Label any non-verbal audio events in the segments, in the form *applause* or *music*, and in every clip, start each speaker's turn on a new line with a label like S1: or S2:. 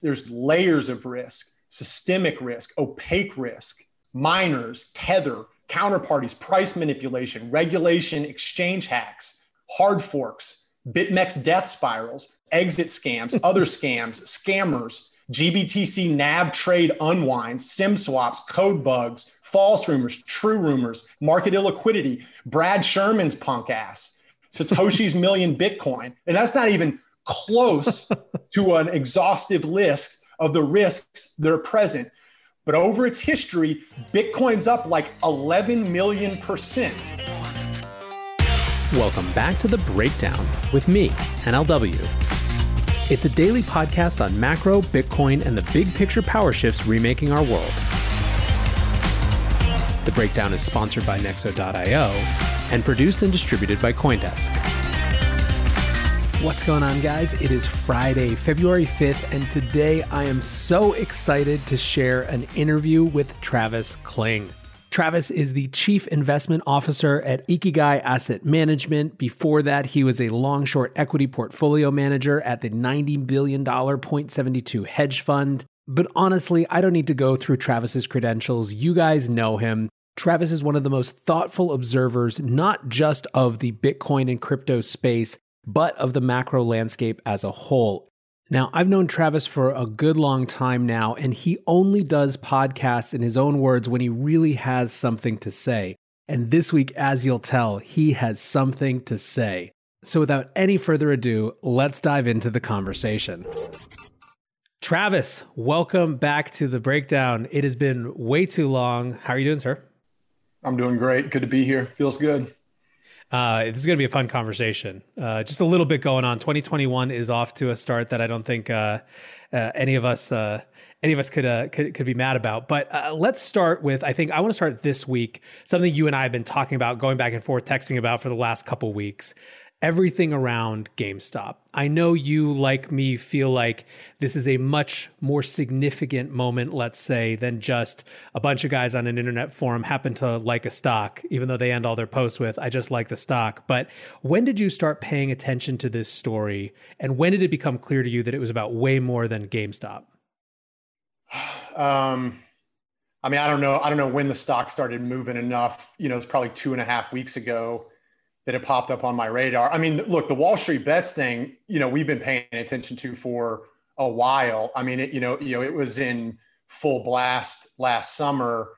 S1: there's layers of risk, systemic risk, opaque risk, miners, tether, counterparties, price manipulation, regulation, exchange hacks, hard forks, BitMEX death spirals, exit scams, *laughs* other scams, scammers, GBTC NAV trade unwinds, SIM swaps, code bugs, false rumors, true rumors, market illiquidity, Brad Sherman's punk ass, Satoshi's *laughs* million Bitcoin. And that's not even close *laughs* to an exhaustive list of the risks that are present. But over its history, Bitcoin's up like 11 million percent.
S2: Welcome back to The Breakdown with me, NLW. It's a daily podcast on macro, Bitcoin, and the big picture power shifts remaking our world. The Breakdown is sponsored by Nexo.io and produced and distributed by Coindesk. What's going on, guys? It is Friday, February 5th, and today I am so excited to share an interview with Travis Kling. Travis is the chief investment officer at Ikigai Asset Management. Before that, he was a long short equity portfolio manager at the $90 billion Point 72 hedge fund. But honestly, I don't need to go through Travis's credentials. You guys know him. Travis is one of the most thoughtful observers, not just of the Bitcoin and crypto space, but of the macro landscape as a whole. Now, I've known Travis for a good long time now, and he only does podcasts in his own words when he really has something to say. And this week, as you'll tell, he has something to say. So, without any further ado, let's dive into the conversation. Travis, welcome back to the breakdown. It has been way too long. How are you doing, sir?
S1: I'm doing great. Good to be here. Feels good.
S2: Uh, this is going to be a fun conversation. Uh, just a little bit going on. 2021 is off to a start that I don't think uh, uh any of us uh, any of us could, uh, could could be mad about. But let's start with. I think I want to start this week. Something you and I have been talking about, going back and forth, texting about for the last couple weeks everything around GameStop. I know you, like me, feel like this is a much more significant moment, let's say, than just a bunch of guys on an internet forum happen to like a stock, even though they end all their posts with, I just like the stock. But when did you start paying attention to this story? And when did it become clear to you that it was about way more than GameStop? *sighs*
S1: Um, I mean, I don't know. I don't know when the stock started moving enough. You know, it's probably two and a half weeks ago that had popped up on my radar. I mean, look, the Wall Street bets thing, you know, we've been paying attention to for a while. I mean, it, you know, you know, it was in full blast last summer,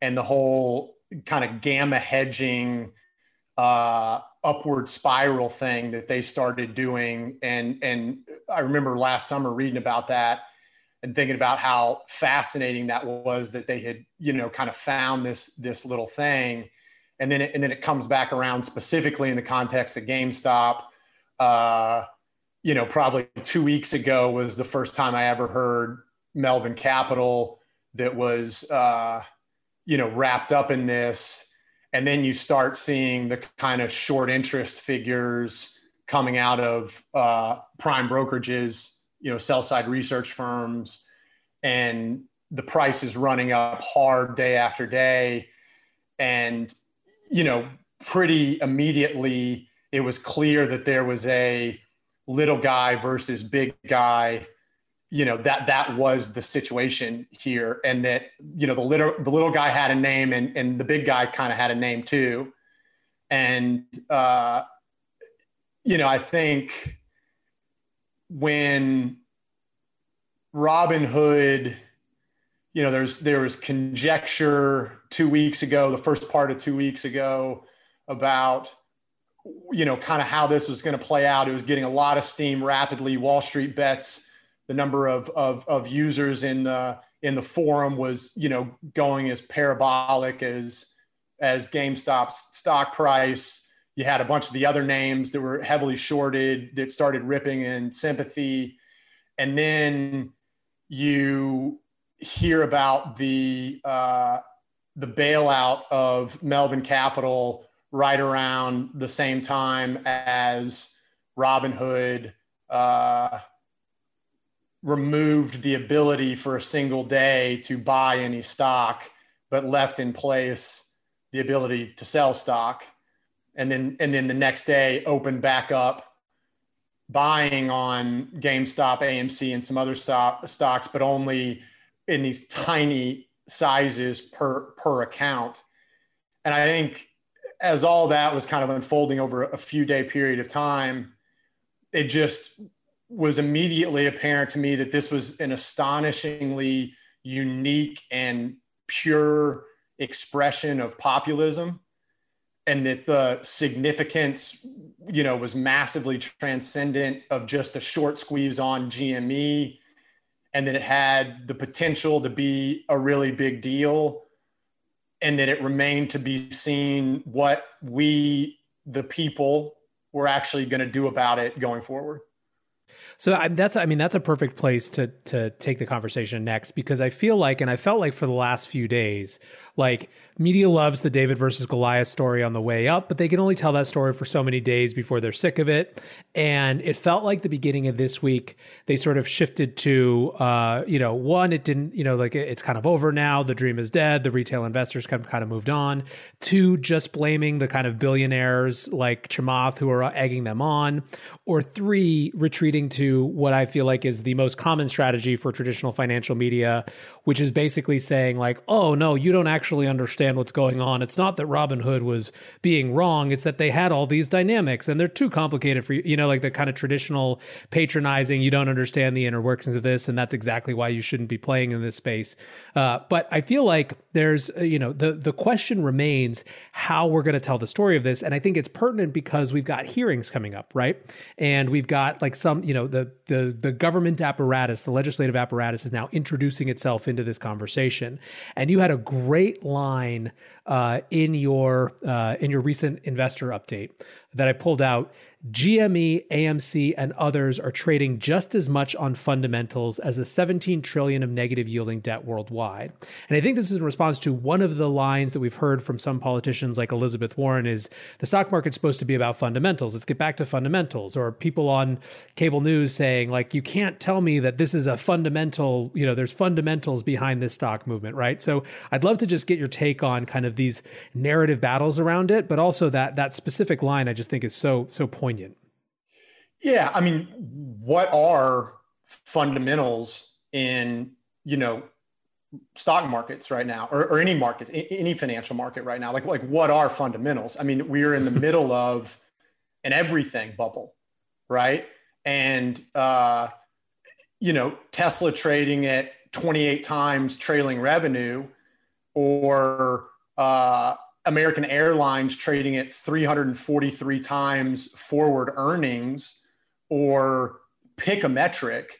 S1: and the whole kind of gamma hedging uh, upward spiral thing that they started doing, and and I remember last summer reading about that and thinking about how fascinating that was that they had, you know, kind of found this this little thing and then it, and then it comes back around specifically in the context of GameStop. Uh, you know, probably two weeks ago was the first time I ever heard Melvin Capital that was, uh, you know, wrapped up in this. And then you start seeing the kind of short interest figures coming out of uh, prime brokerages, you know, sell side research firms, and the price is running up hard day after day. And you know, pretty immediately it was clear that there was a little guy versus big guy. You know that that was the situation here. And that you know the little the little guy had a name and and the big guy kind of had a name too. And uh you know i think when Robinhood you know, there's there was conjecture two weeks ago, the first part of two weeks ago, about you know kind of how this was going to play out. It was getting a lot of steam rapidly. Wall Street bets the number of of, of users in the in the forum was you know going as parabolic as as GameStop's stock price. You had a bunch of the other names that were heavily shorted that started ripping in sympathy, and then you hear about the uh, the bailout of Melvin Capital right around the same time as Robinhood uh, removed the ability for a single day to buy any stock, but left in place the ability to sell stock. And then, and then the next day opened back up buying on GameStop, AMC, and some other stock, stocks, but only in these tiny sizes per per account. And I think as all that was kind of unfolding over a few day period of time, it just was immediately apparent to me that this was an astonishingly unique and pure expression of populism and that the significance you know was massively transcendent of just a short squeeze on GME and that it had the potential to be a really big deal and that it remained to be seen what we the people were actually going to do about it going forward
S2: so I, that's, I mean, that's a perfect place to to take the conversation next because I feel like, and I felt like for the last few days, like media loves the David versus Goliath story on the way up, but they can only tell that story for so many days before they're sick of it. And it felt like the beginning of this week, they sort of shifted to, uh, you know, one, it didn't, you know, like it's kind of over now. The dream is dead. The retail investors kind of kind of moved on. Two, just blaming the kind of billionaires like Chamath who are egging them on. Or three, retreating to what I feel like is the most common strategy for traditional financial media, which is basically saying like, oh no, you don't actually understand what's going on. It's not that Robinhood was being wrong, it's that they had all these dynamics and they're too complicated for you, you know, like the kind of traditional patronizing, you don't understand the inner workings of this, and that's exactly why you shouldn't be playing in this space. Uh, but I feel like there's, uh, you know, the, the question remains how we're going to tell the story of this. And I think it's pertinent because we've got hearings coming up, right? And we've got like some, you know, the, the, the government apparatus, the legislative apparatus is now introducing itself into this conversation. And you had a great line uh, in your uh, in your recent investor update that I pulled out GME, AMC, and others are trading just as much on fundamentals as the 17 trillion of negative yielding debt worldwide. And I think this is in response to one of the lines that we've heard from some politicians like Elizabeth Warren is the stock market's supposed to be about fundamentals. Let's get back to fundamentals. Or people on cable news saying like you can't tell me that this is a fundamental, you know, there's fundamentals behind this stock movement, right? So I'd love to just get your take on kind of these narrative battles around it, but also that that specific line I just think is so so poignant poignant.
S1: Yeah, I mean, what are fundamentals in you know stock markets right now, or, or any markets, any financial market right now? Like, like what are fundamentals? I mean, we're in the middle of an everything bubble, right? And uh, you know, Tesla trading at 28 times trailing revenue, or uh, American Airlines trading at 343 times forward earnings or pick a metric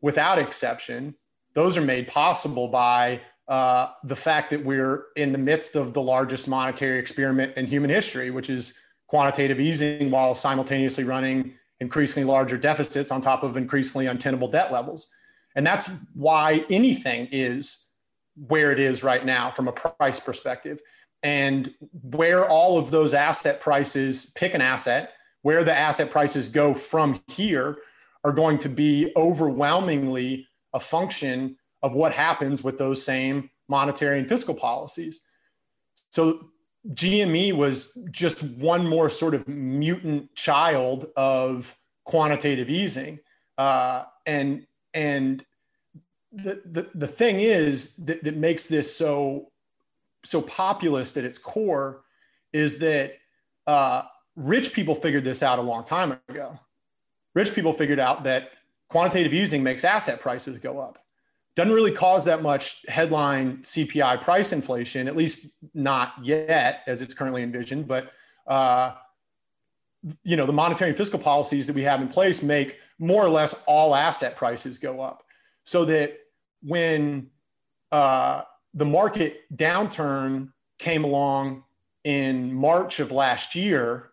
S1: without exception, those are made possible by uh, the fact that we're in the midst of the largest monetary experiment in human history, which is quantitative easing while simultaneously running increasingly larger deficits on top of increasingly untenable debt levels. And that's why anything is where it is right now from a price perspective and where all of those asset prices pick an asset where the asset prices go from here are going to be overwhelmingly a function of what happens with those same monetary and fiscal policies so gme was just one more sort of mutant child of quantitative easing uh, and and the, the, the thing is that, that makes this so so populist at its core is that uh, rich people figured this out a long time ago. Rich people figured out that quantitative easing makes asset prices go up. Doesn't really cause that much headline CPI price inflation, at least not yet as it's currently envisioned. But uh, you know, the monetary and fiscal policies that we have in place make more or less all asset prices go up, so that when uh, the market downturn came along in March of last year,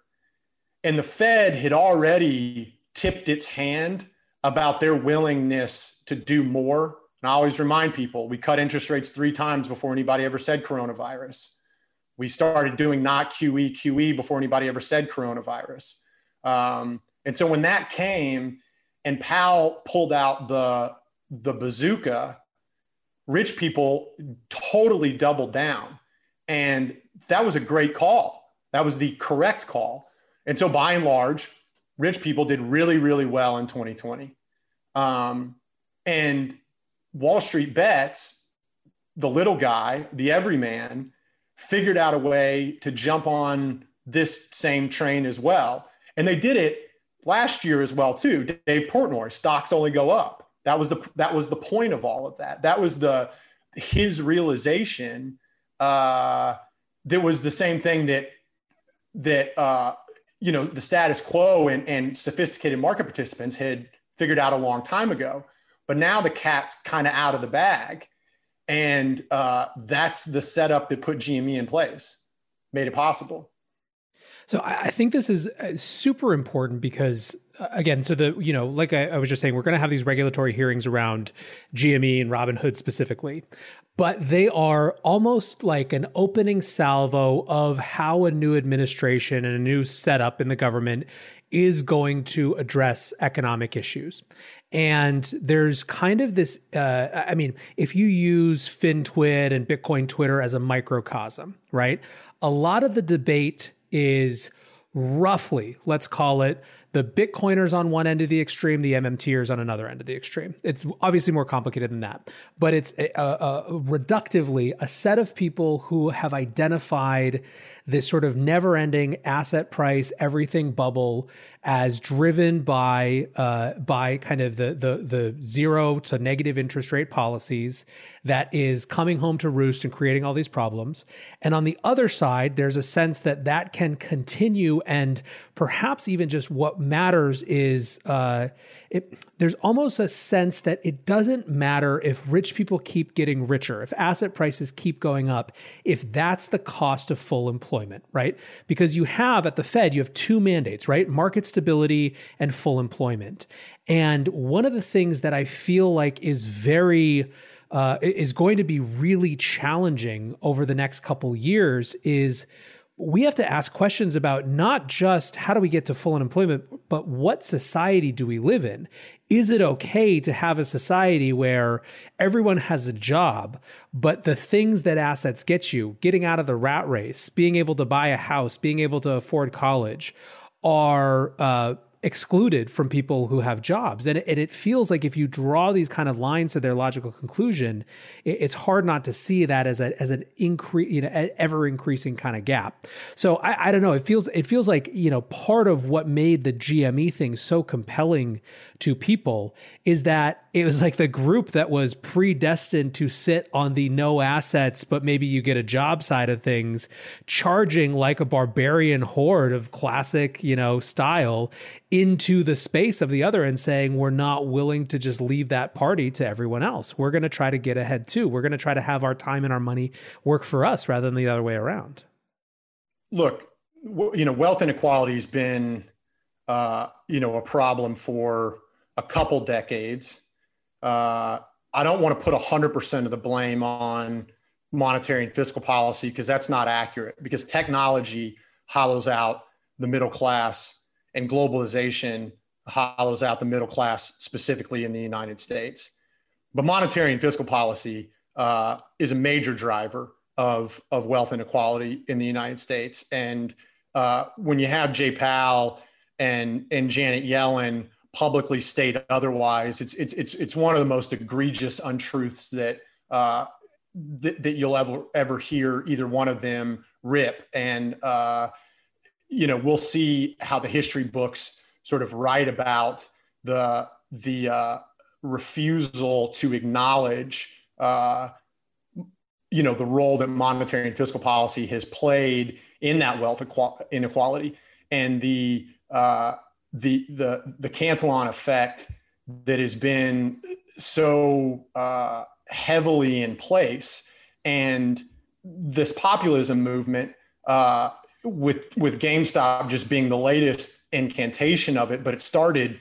S1: and the Fed had already tipped its hand about their willingness to do more. And I always remind people we cut interest rates three times before anybody ever said coronavirus. We started doing not QE, QE before anybody ever said coronavirus. Um, and so when that came and Powell pulled out the, the bazooka rich people totally doubled down. And that was a great call. That was the correct call. And so, by and large, rich people did really, really well in 2020. Um, and Wall Street bets, the little guy, the everyman, figured out a way to jump on this same train as well. And they did it last year as well too. Dave Portnoy, stocks only go up. That was the that was the point of all of that. That was the his realization. Uh, that was the same thing that that uh, you know the status quo and, and sophisticated market participants had figured out a long time ago. But now the cat's kind of out of the bag, and uh, that's the setup that put GME in place, made it possible.
S2: So I think this is uh, super important because uh, again, so the you know, like I, I was just saying, we're going to have these regulatory hearings around GME and Robinhood specifically, but they are almost like an opening salvo of how a new administration and a new setup in the government is going to address economic issues. And there's kind of this, uh, I mean, if you use FinTwit and Bitcoin Twitter as a microcosm, right? A lot of the debate is roughly, let's call it the Bitcoiners on one end of the extreme, the MMTers on another end of the extreme. It's obviously more complicated than that, but it's a, a, a reductively a set of people who have identified this sort of never ending asset price, everything bubble as driven by uh, by kind of the, the the zero to negative interest rate policies that is coming home to roost and creating all these problems. And on the other side, there's a sense that that can continue, and perhaps even just what matters is uh, it. There's almost a sense that it doesn't matter if rich people keep getting richer, if asset prices keep going up, if that's the cost of full employment, right? Because you have at the Fed, you have two mandates, right? Market stability and full employment. And one of the things that I feel like is very uh, is going to be really challenging over the next couple years is we have to ask questions about not just how do we get to full unemployment, but what society do we live in? Is it okay to have a society where everyone has a job, but the things that assets get you, getting out of the rat race, being able to buy a house, being able to afford college, are uh, excluded from people who have jobs. And it, and it, feels like if you draw these kind of lines to their logical conclusion, it, it's hard not to see that as a as an increase, you know, ever increasing kind of gap. So I, I don't know. It feels it feels like you know part of what made the GME thing so compelling to people is that it was like the group that was predestined to sit on the no assets, but maybe you get a job side of things, charging like a barbarian horde of classic, you know, style into the space of the other and saying, we're not willing to just leave that party to everyone else. We're going to try to get ahead too. We're going to try to have our time and our money work for us rather than the other way around.
S1: Look, you know, wealth inequality has been, uh, you know, a problem for a couple decades. Uh, I don't want to put 100% of the blame on monetary and fiscal policy because that's not accurate because technology hollows out the middle class and globalization hollows out the middle class specifically in the United States. But monetary and fiscal policy uh, is a major driver of, of wealth inequality in the United States. And uh, when you have Jay Powell and, and Janet Yellen publicly state otherwise. It's it's it's it's one of the most egregious untruths that uh, that, that you'll ever ever hear either one of them rip. And uh, you know, we'll see how the history books sort of write about the the uh, refusal to acknowledge. Uh, you know the role that monetary and fiscal policy has played in that wealth inequality and the uh, the the the Cantillon effect that has been so uh, heavily in place, and this populism movement uh, with with GameStop just being the latest incantation of it, but it started,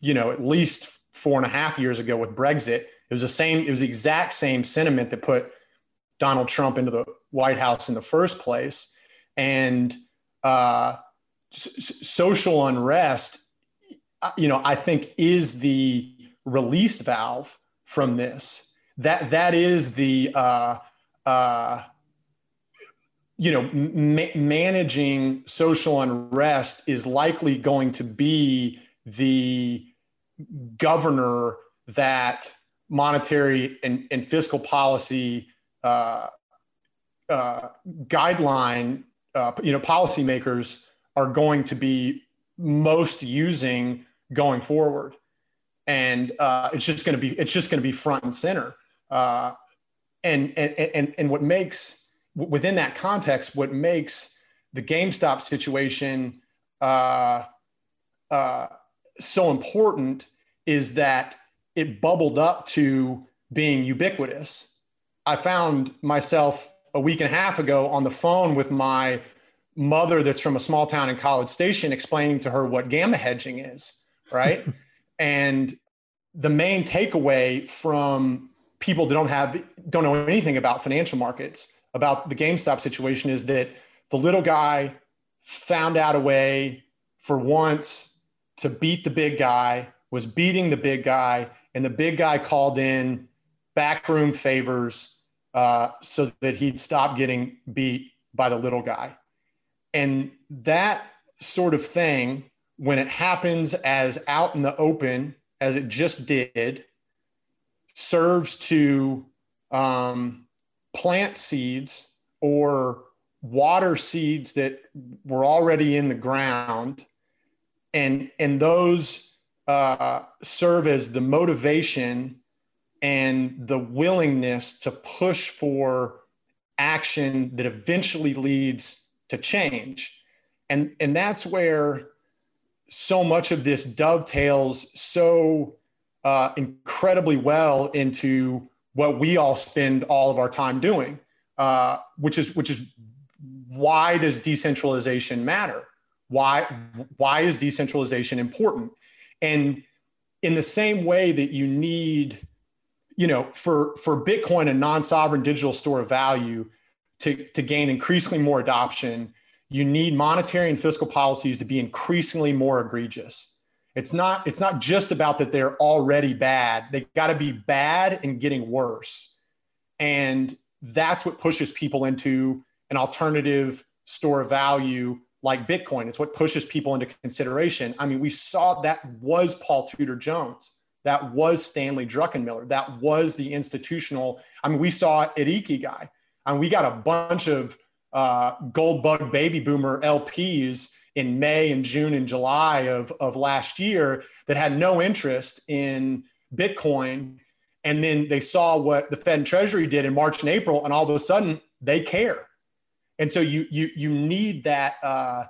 S1: you know, at least four and a half years ago with Brexit. It was the same. It was the exact same sentiment that put Donald Trump into the White House in the first place, and uh, social unrest, uh, you know, I think is the release valve from this. That that is the uh, uh, you know, ma- managing social unrest is likely going to be the governor that monetary and, and fiscal policy uh, uh, guideline, uh, you know, policymakers are going to be most using going forward, and uh, it's just going to be it's just going to be front and center. Uh, and and and and what makes within that context, what makes the GameStop situation uh, uh, so important is that it bubbled up to being ubiquitous. I found myself a week and a half ago on the phone with my mother that's from a small town in College Station explaining to her what gamma hedging is, right? *laughs* and the main takeaway from people that don't have don't know anything about financial markets about the GameStop situation is that the little guy found out a way for once to beat the big guy, was beating the big guy, and the big guy called in backroom favors uh, so that he'd stop getting beat by the little guy. And that sort of thing, when it happens as out in the open as it just did, serves to um, plant seeds or water seeds that were already in the ground. And, and those uh, serve as the motivation and the willingness to push for action that eventually leads to change. And, and that's where so much of this dovetails so uh, incredibly well into what we all spend all of our time doing, uh, which is which is why does decentralization matter? Why why is decentralization important? And in the same way that you need, you know, for, for Bitcoin, a non-sovereign digital store of value to, to gain increasingly more adoption, you need monetary and fiscal policies to be increasingly more egregious. It's not, it's not just about that they're already bad. They got to be bad and getting worse. And that's what pushes people into an alternative store of value like Bitcoin. It's what pushes people into consideration. I mean, we saw that was Paul Tudor Jones. That was Stanley Druckenmiller. That was the institutional. I mean, we saw it Ikigai. Mean, we got a bunch of uh, gold bug baby boomer LPs in May and June and July of, of last year that had no interest in Bitcoin. And then they saw what the Fed and Treasury did in March and April, and all of a sudden they care and so you you you need that uh,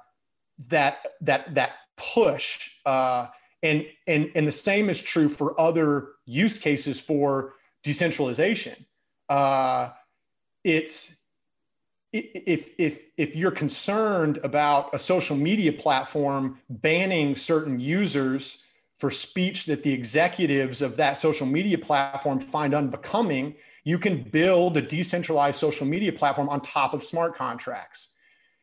S1: that that that push uh, and and and the same is true for other use cases for decentralization uh, it's if if if you're concerned about a social media platform banning certain users for speech that the executives of that social media platform find unbecoming you can build a decentralized social media platform on top of smart contracts.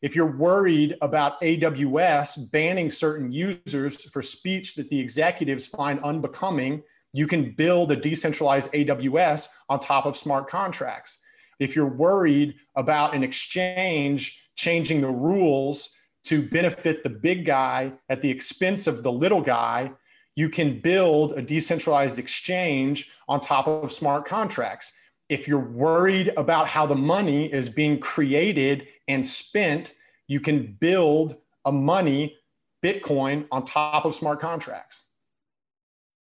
S1: If you're worried about AWS banning certain users for speech that the executives find unbecoming, you can build a decentralized AWS on top of smart contracts. If you're worried about an exchange changing the rules to benefit the big guy at the expense of the little guy, you can build a decentralized exchange on top of smart contracts if you're worried about how the money is being created and spent, you can build a money Bitcoin on top of smart contracts.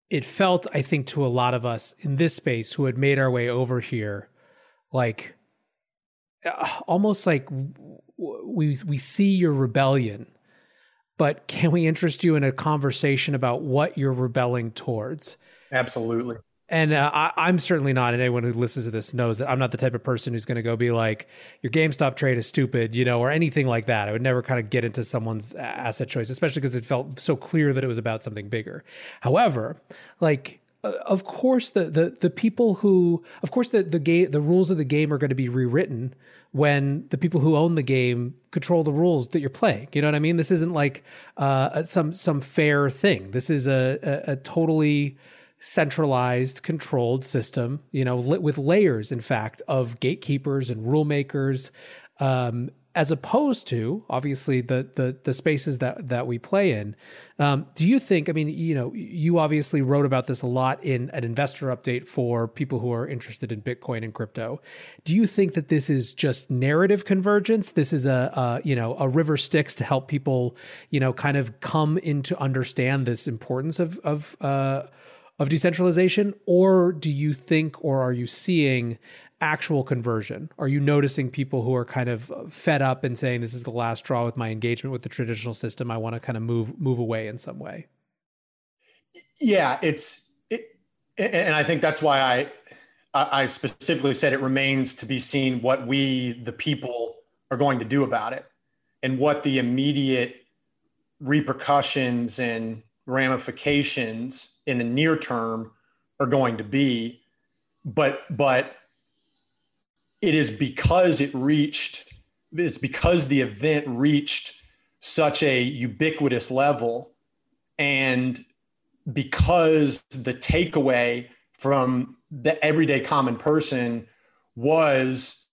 S2: It felt, I think, to a lot of us in this space who had made our way over here, like uh, almost like we we see your rebellion, but can we interest you in a conversation about what you're rebelling towards?
S1: Absolutely.
S2: And uh, I, am certainly not, and anyone who listens to this knows that I'm not the type of person who's going to go be like, your GameStop trade is stupid, you know, or anything like that. I would never kind of get into someone's asset choice, especially because it felt so clear that it was about something bigger. However, like, of course, the, the the people who, of course, the the game, the rules of the game are going to be rewritten when the people who own the game control the rules that you're playing. You know what I mean? This isn't like uh, some some fair thing. This is a, a, a totally centralized controlled system you know with layers in fact of gatekeepers and rule makers Um, as opposed to obviously the the the spaces that that we play in. Um, do you think? I mean, you know, you obviously wrote about this a lot in an investor update for people who are interested in Bitcoin and crypto. Do you think that this is just narrative convergence? This is a, a you know a river Styx to help people you know kind of come into understand this importance of of uh, of decentralization, or do you think, or are you seeing actual conversion? Are you noticing people who are kind of fed up and saying this is the last straw with my engagement with the traditional system? I want to kind of move move away in some way.
S1: Yeah, it's it, and I think that's why I I specifically said it remains to be seen what we the people are going to do about it and what the immediate repercussions and ramifications in the near term are going to be but but it is because it reached it's because the event reached such a ubiquitous level and because the takeaway from the everyday common person was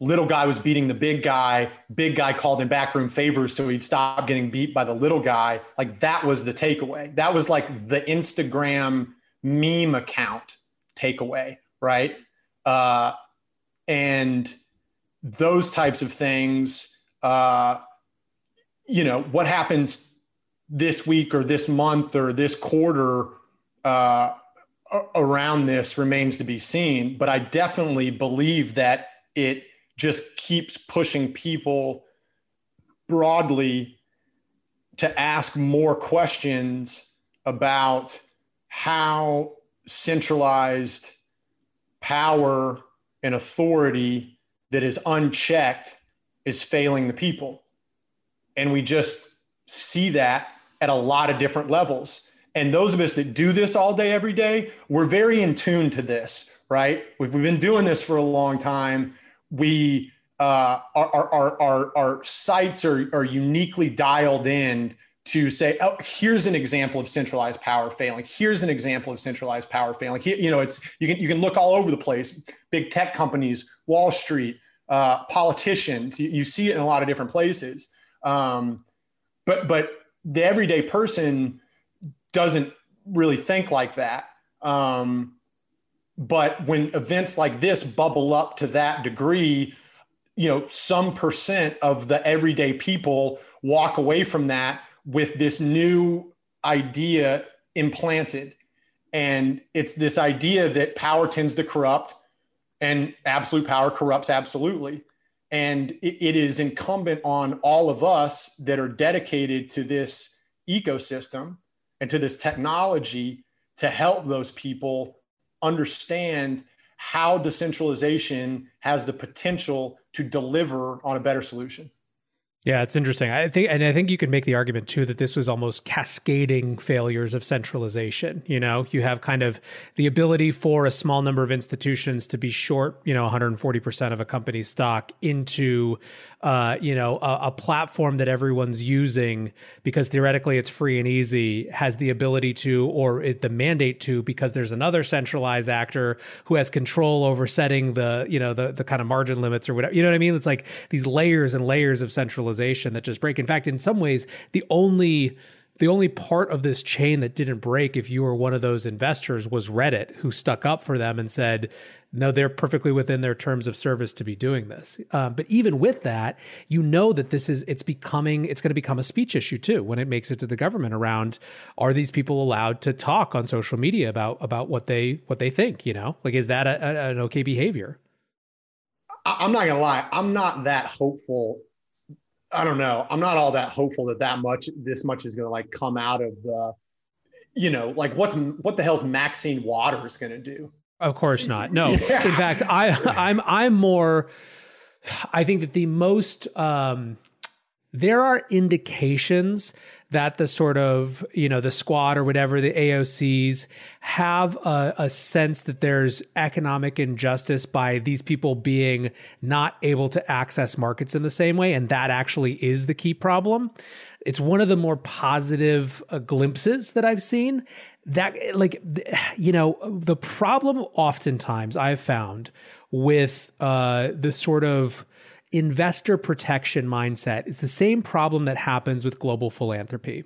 S1: little guy was beating the big guy big guy called in backroom favors so he'd stop getting beat by the little guy. Like that was the takeaway. That was like the instagram meme account takeaway right? Uh, and those types of things uh, you know what happens this week or this month or this quarter uh, around this remains to be seen. But i definitely believe that it just keeps pushing people broadly to ask more questions about how centralized power an authority that is unchecked is failing the people. And we just see that at a lot of different levels. And those of us that do this all day, every day, we're very in tune to this, right? We've, we've been doing this for a long time. We, uh, our, our, our, our sights are, are uniquely dialed in to say, oh, here's an example of centralized power failing. Here's an example of centralized power failing. Here, you know, it's you can you can look all over the place. Big tech companies, Wall Street, uh, politicians. You, you, see it in a lot of different places. Um, but but the everyday person doesn't really think like that. Um, but when events like this bubble up to that degree, you know, some percent of the everyday people walk away from that with this new idea implanted. And it's this idea that power tends to corrupt and absolute power corrupts absolutely. And it, it is incumbent on all of us that are dedicated to this ecosystem and to this technology to help those people understand how decentralization has the potential to deliver on a better solution.
S2: Yeah, it's interesting. I think, and I think you could make the argument too that this was almost cascading failures of centralization. You know, you have kind of the ability for a small number of institutions to be short, you know, 140% of a company's stock into, uh, you know, a, a platform that everyone's using because theoretically it's free and easy has the ability to, or it, the mandate to, because there's another centralized actor who has control over setting the, you know, the, the kind of margin limits or whatever. You know what I mean? It's like these layers and layers of centralization that just break. In fact, in some ways, the only the only part of this chain that didn't break if you were one of those investors was Reddit, who stuck up for them and said, no, they're perfectly within their terms of service to be doing this. Um, but even with that, you know that this is, it's becoming, it's going to become a speech issue too when it makes it to the government around, are these people allowed to talk on social media about, about what they, what they think, you know, like, is that a, a, an okay behavior?
S1: I'm not gonna lie. I'm not that hopeful I don't know. I'm not all that hopeful that that much, this much is going to like come out of the, you know, like what's what the hell's Maxine Waters going to do?
S2: Of course not. No. *laughs* Yeah. In fact, I I'm I'm more. I think that the most um, there are indications that the sort of you know the squad or whatever the AOCs have a, a, sense that there's economic injustice by these people being not able to access markets in the same way, and that actually is the key problem. It's one of the more positive uh, glimpses that I've seen. That like you know the problem oftentimes I've found with uh, the sort of investor protection mindset is the same problem that happens with global philanthropy.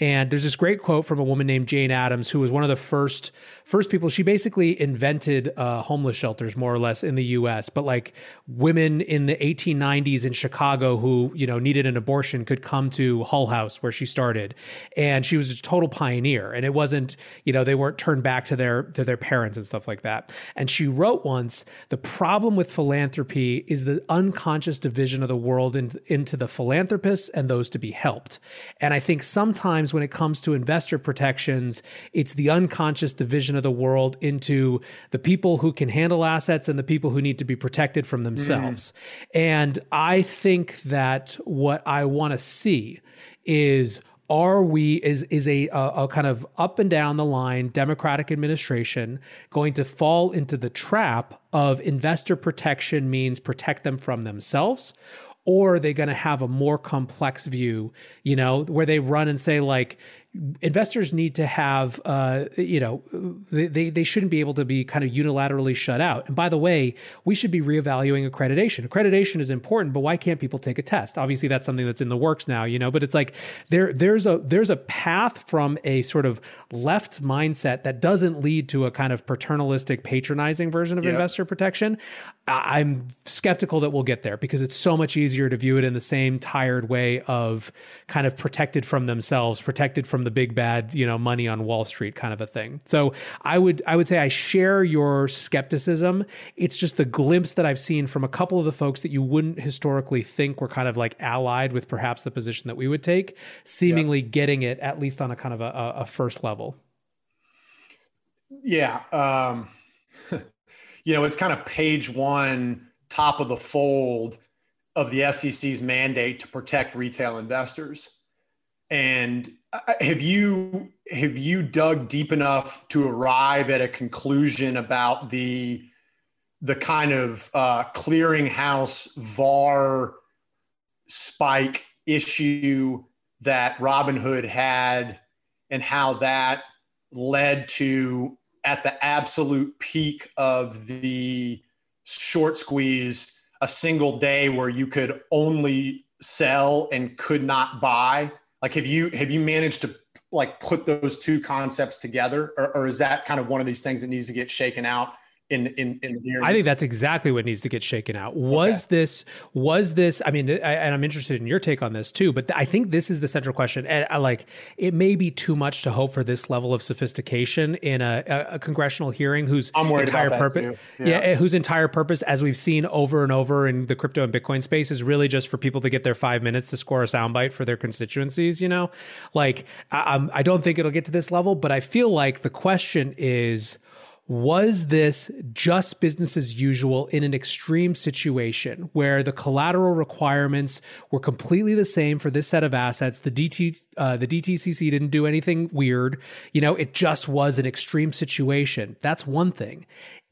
S2: And there's this great quote from a woman named Jane Addams, who was one of the first first people. She basically invented uh, homeless shelters, more or less, in the U.S. But like women in the 1890s in Chicago who you know needed an abortion could come to Hull House where she started, and she was a total pioneer. And it wasn't you know they weren't turned back to their to their parents and stuff like that. And she wrote once, the problem with philanthropy is the unconscious unconscious division of the world in, into the philanthropists and those to be helped. And I think sometimes when it comes to investor protections, it's the unconscious division of the world into the people who can handle assets and the people who need to be protected from themselves. Mm. And I think that what I want to see is are we is is a, a, a kind of up and down the line democratic administration going to fall into the trap of investor protection means protect them from themselves? Or are they going to have a more complex view you know where they run and say like investors need to have, uh, you know, they, they shouldn't be able to be kind of unilaterally shut out. And by the way, we should be reevaluating accreditation. Accreditation is important, but why can't people take a test? Obviously, that's something that's in the works now, you know. But it's like there there's a there's a path from a sort of left mindset that doesn't lead to a kind of paternalistic, patronizing version of yep. investor protection. I'm skeptical that we'll get there because it's so much easier to view it in the same tired way of kind of protected from themselves, protected from the big bad, you know, money on Wall Street kind of a thing. So I would I would say I share your skepticism. It's just the glimpse that I've seen from a couple of the folks that you wouldn't historically think were kind of like allied with perhaps the position that we would take, seemingly yeah. getting it at least on a kind of a, a first level.
S1: Yeah. Um, *laughs* you know, it's kind of page one, top of the fold of the SEC's mandate to protect retail investors. And have you have you dug deep enough to arrive at a conclusion about the the kind of uh, clearinghouse VAR spike issue that Robinhood had, and how that led to at the absolute peak of the short squeeze a single day where you could only sell and could not buy like, have you have you managed to like put those two concepts together, or, or is that kind of one of these things that needs to get shaken out in in in
S2: the I think that's exactly what needs to get shaken out. Was okay. this was this? I mean, I, and I'm interested in your take on this too. But I think this is the central question. And I, like, it may be too much to hope for this level of sophistication in a, a, a congressional hearing whose entire purpose, yeah. yeah, eh, whose entire purpose, as we've seen over and over in the crypto and Bitcoin space, is really just for people to get their five minutes to score a soundbite for their constituencies. You know, like I, I don't think it'll get to this level, but I feel like the question is was this just business as usual in an extreme situation where the collateral requirements were completely the same for this set of assets? The DT, uh, the DTCC didn't do anything weird. You know, it just was an extreme situation. That's one thing.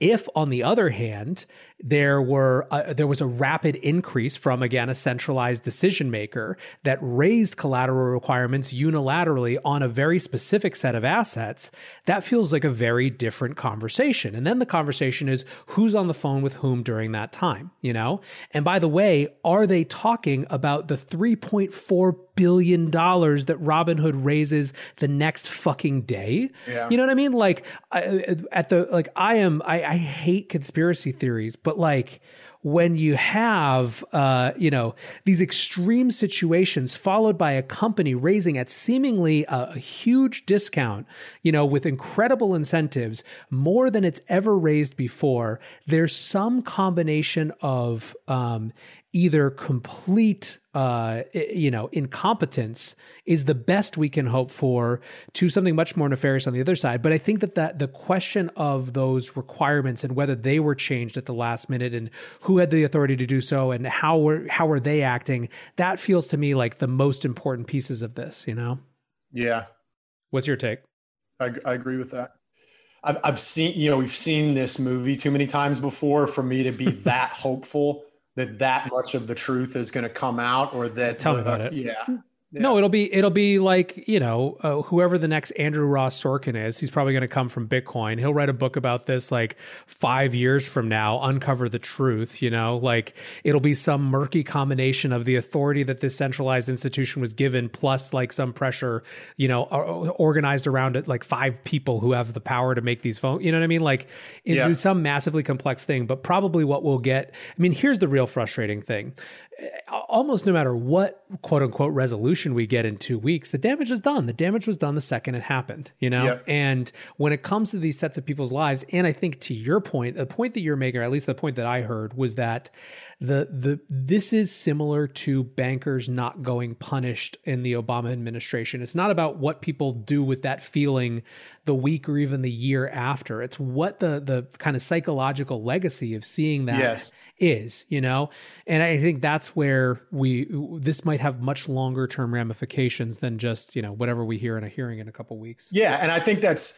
S2: If, on the other hand, there were uh, there was a rapid increase from again a centralized decision maker that raised collateral requirements unilaterally on a very specific set of assets, that feels like a very different conversation. And then the conversation is who's on the phone with whom during that time, you know? And by the way, are they talking about the 3.4 billion dollars that Robinhood raises the next fucking day. Yeah. You know what I mean? Like I, at the like I am I, I hate conspiracy theories, but like when you have uh, you know these extreme situations followed by a company raising at seemingly a, a, huge discount you know with incredible incentives more than it's ever raised before there's some combination of um, either complete uh, you know incompetence is the best we can hope for to something much more nefarious on the other side. But i think that that the question of those requirements and whether they were changed at the last minute and who had the authority to do so and how were how were they acting that feels to me like the most important pieces of this you know?
S1: Yeah.
S2: What's your take?
S1: I, I agree with that. I've, I've seen you know we've seen this movie too many times before for me to be *laughs* that hopeful that that much of the truth is going to come out or that
S2: tell
S1: the,
S2: me about it.
S1: Yeah
S2: Yeah. No, it'll be it'll be like you know uh, whoever the next Andrew Ross Sorkin is. He's probably going to come from Bitcoin. He'll write a book about this like five years from now, uncover the truth. You know, like it'll be some murky combination of the authority that this centralized institution was given, plus like some pressure, you know, organized around it, like five people who have the power to make these phones. You know what I mean? Like it's yeah. some massively complex thing. But probably what we'll get. I mean, here's the real frustrating thing: almost no matter what quote unquote resolution we get in two weeks, the damage was done. The damage was done the second it happened, you know? Yep. And when it comes to these sets of people's lives, and I think to your point, the point that you're making, or at least the point that I heard, was that the the this is similar to bankers not going punished in the Obama administration. It's not about what people do with that feeling the week or even the year after. It's what the the kind of psychological legacy of seeing that yes. is, you know? And I think that's where we this might have much longer term ramifications than just, you know, whatever we hear in a hearing in a couple weeks.
S1: Yeah, and I think that's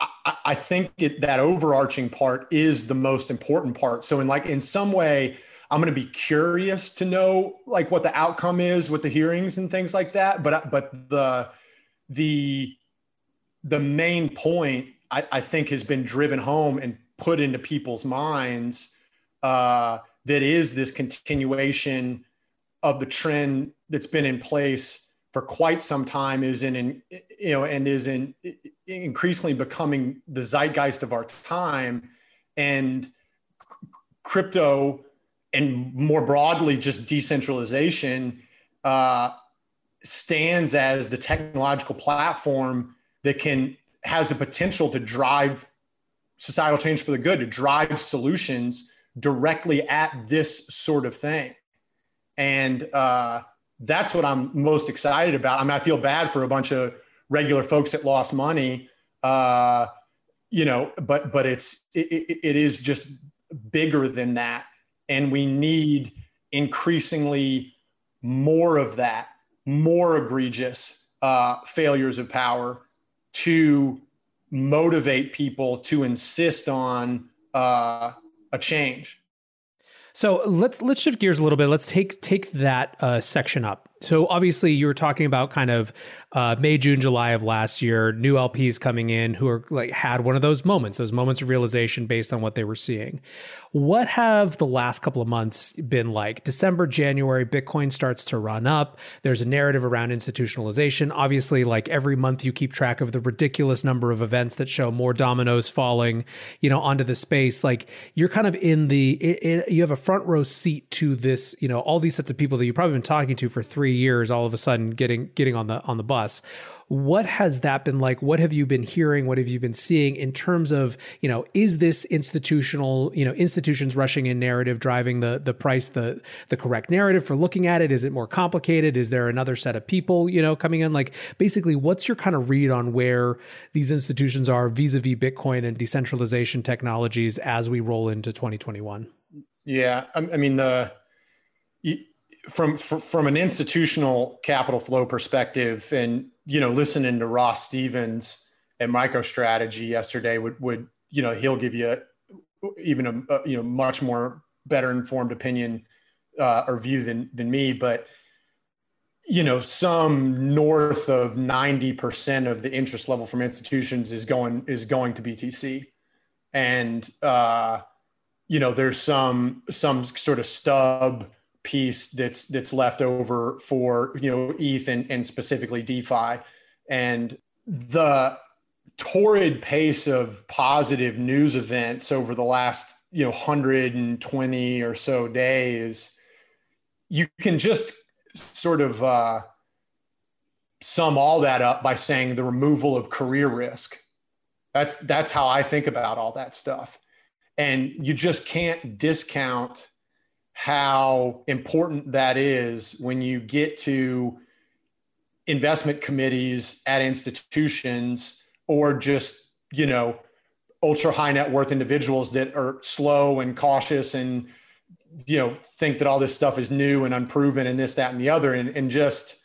S1: I, I think it, that overarching part is the most important part. So in like in some way I'm going to be curious to know like what the outcome is with the hearings and things like that. But but the the the main point I, I think has been driven home and put into people's minds uh, that is this continuation of the trend that's been in place for quite some time is in, in you know and is in increasingly becoming the zeitgeist of our time and crypto and more broadly, just decentralization uh, stands as the technological platform that can has the potential to drive societal change for the good, to drive solutions directly at this sort of thing. And uh, that's what I'm most excited about. I mean, I feel bad for a bunch of regular folks that lost money, uh, you know, but but it's it, it is just bigger than that and we need increasingly more of that, more egregious uh, failures of power to motivate people to insist on uh, a change.
S2: So let's let's shift gears a little bit. Let's take take that uh, section up. So obviously, you were talking about kind of uh, May, June, July of last year, new LPs coming in who are like had one of those moments, those moments of realization based on what they were seeing. What have the last couple of months been like? December, January, Bitcoin starts to run up. There's a narrative around institutionalization. Obviously, like every month, you keep track of the ridiculous number of events that show more dominoes falling, you know, onto the space. Like you're kind of in the, it, it, you have a front row seat to this, you know, all these sets of people that you've probably been talking to for three three years all of a sudden getting getting on the on the bus. What has that been like? What have you been hearing? What have you been seeing in terms of you know is this institutional you know institutions rushing in narrative driving the the price the the correct narrative for looking at it? Is it more complicated? Is there another set of people you know coming in? Like basically what's your kind of read on where these institutions are vis-a-vis bitcoin and decentralization technologies as we roll into 2021
S1: yeah i mean the from from an institutional capital flow perspective, and you know, listening to Ross Stevens at MicroStrategy yesterday would would you know he'll give you even a, a you know much more better informed opinion uh, or view than than me, but you know some north of 90% of the interest level from institutions is going is going to btc and uh you know there's some some sort of stub piece that's that's left over for you know ETH and, and specifically DeFi, and the torrid pace of positive news events over the last you know 120 or so days, you can just sort of uh, sum all that up by saying the removal of career risk. That's that's how I think about all that stuff, and you just can't discount how important that is when you get to investment committees at institutions or just, you know, ultra high net worth individuals that are slow and cautious and, you know, think that all this stuff is new and unproven and this, that, and the other. And, and just,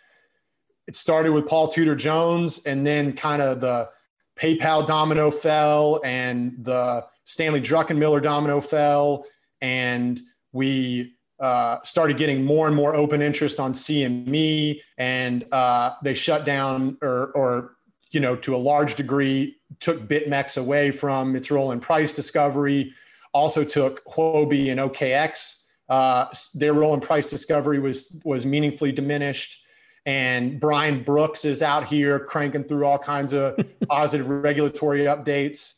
S1: it started with Paul Tudor Jones and then kind of the PayPal domino fell and the Stanley Druckenmiller domino fell. And we uh, started getting more and more open interest on CME, and uh, they shut down or, or, you know, to a large degree, took BitMEX away from its role in price discovery. Also took Huobi and OKX. Uh, their role in price discovery was was meaningfully diminished. And Brian Brooks is out here cranking through all kinds of *laughs* positive regulatory updates.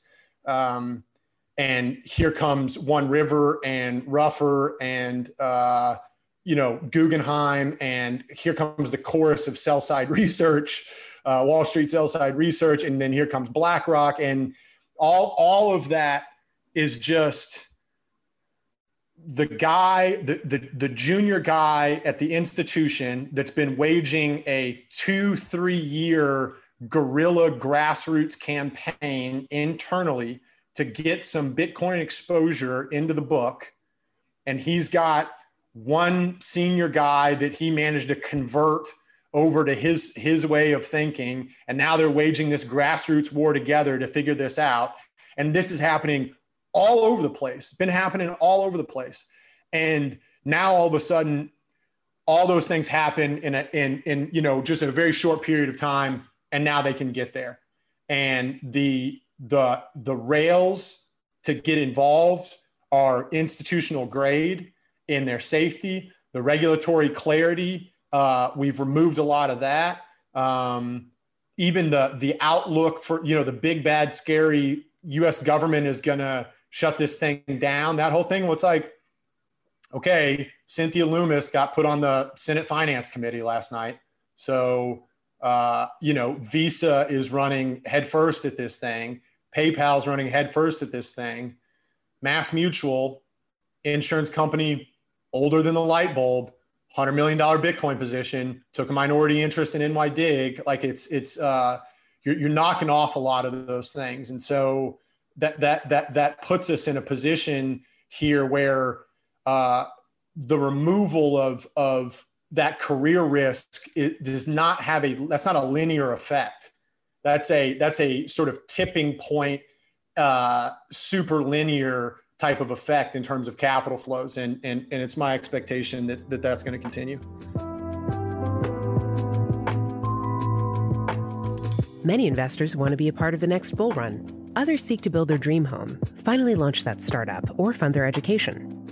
S1: Um, and here comes One River and Ruffer and uh, you know Guggenheim, and here comes the chorus of sell side *laughs* research, uh, Wall Street sell side research, and then here comes BlackRock, and all all of that is just the guy, the, the, the junior guy at the institution that's been waging a two, three year guerrilla grassroots campaign internally to get some Bitcoin exposure into the book. And he's got one senior guy that he managed to convert over to his his way of thinking. And now they're waging this grassroots war together to figure this out. And this is happening all over the place. Been happening all over the place. And now all of a sudden all those things happen in a in in you know just a very short period of time. And now they can get there. And the the the rails to get involved are institutional grade in their safety the regulatory clarity uh, we've removed a lot of that. Um, even the the outlook for you know the big bad scary us government is going to shut this thing down. That whole thing was like okay Cynthia Lummis got put on the senate finance committee last night. So uh, you know visa is running headfirst at this thing PayPal's running headfirst at this thing. Mass Mutual, insurance company older than the light bulb, hundred million dollar Bitcoin position, took a minority interest in NYDIG. Like it's it's uh, you're, you're knocking off a lot of those things, and so that that that that puts us in a position here where uh, the removal of of that career risk it does not have a that's not a linear effect that's a that's a sort of tipping point, uh, super linear type of effect in terms of capital flows, and and and it's my expectation that, that that's going to continue.
S3: Many investors want to be a part of the next bull run. Others seek to build their dream home, finally launch that startup, or fund their education.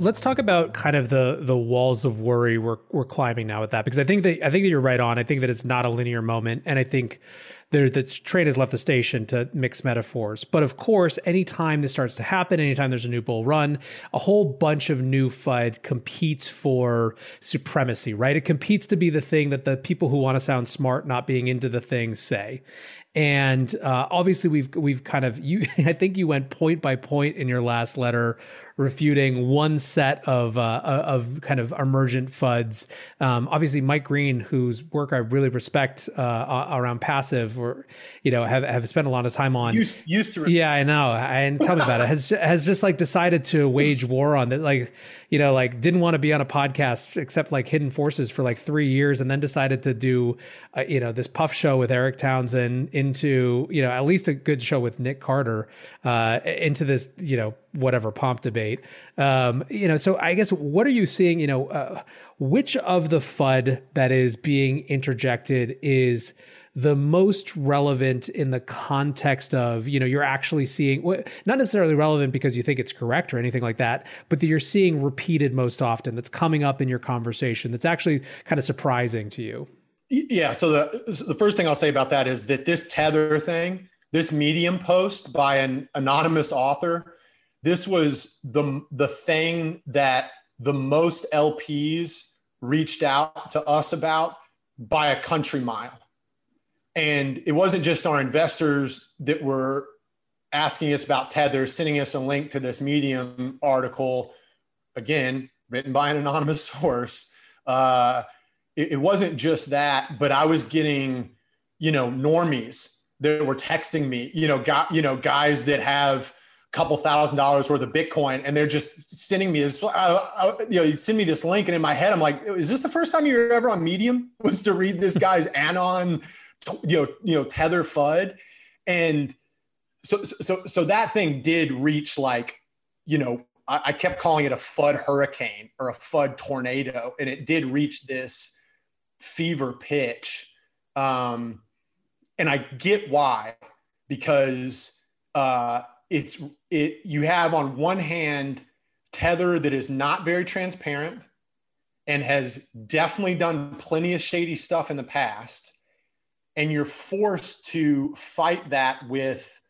S2: let's talk about kind of the the walls of worry we're we're climbing now with that because I think that I think that you're right on. I think that it's not a linear moment, and I think there the train has left the station to mix metaphors. But of course, anytime this starts to happen, anytime there's a new bull run, a whole bunch of new FUD competes for supremacy, right? It competes to be the thing that the people who want to sound smart, not being into the thing, say. And uh, obviously, we've we've kind of you. *laughs* I think you went point by point in your last letter, refuting one set of uh, of kind of emergent fuds. Um, obviously, Mike Green, whose work I really respect uh, around passive, or you know, have have spent a lot of time on.
S1: Used, used to.
S2: Yeah, I know. And tell me about it. Has has just like decided to wage war on that. Like you know, like didn't want to be on a podcast except like Hidden Forces for like three years, and then decided to do uh, you know this puff show with Eric Townsend into you know at least a good show with Nick Carter uh, into this you know whatever pomp debate. Um, you know, so I guess what are you seeing? You know, uh, which of the FUD that is being interjected is the most relevant in the context of you know you're actually seeing not necessarily relevant because you think it's correct or anything like that but that you're seeing repeated most often that's coming up in your conversation that's actually kind of surprising to you
S1: yeah. So the the first thing I'll say about that is that this tether thing, this Medium post by an anonymous author, this was the the thing that the most LPs reached out to us about by a country mile. And it wasn't just our investors that were asking us about Tether, sending us a link to this Medium article, again, written by an anonymous *laughs* source. Uh, it, it wasn't just that, but I was getting, you know, normies that were texting me, you know, got, you know, guys that have a couple thousand dollars worth of Bitcoin and they're just sending me this, uh, uh, you know, you send me this link. And in my head, I'm like, is this the first time you're ever on Medium *laughs* was to read this guy's *laughs* Anon, you know, you know, Tether FUD. And so, so, so that thing did reach like, you know, I, I kept calling it a FUD hurricane or a FUD tornado. And it did reach this fever pitch. Um, and I get why, because uh, it's it. You have on one hand Tether that is not very transparent and has definitely done plenty of shady stuff in the past, and you're forced to fight that with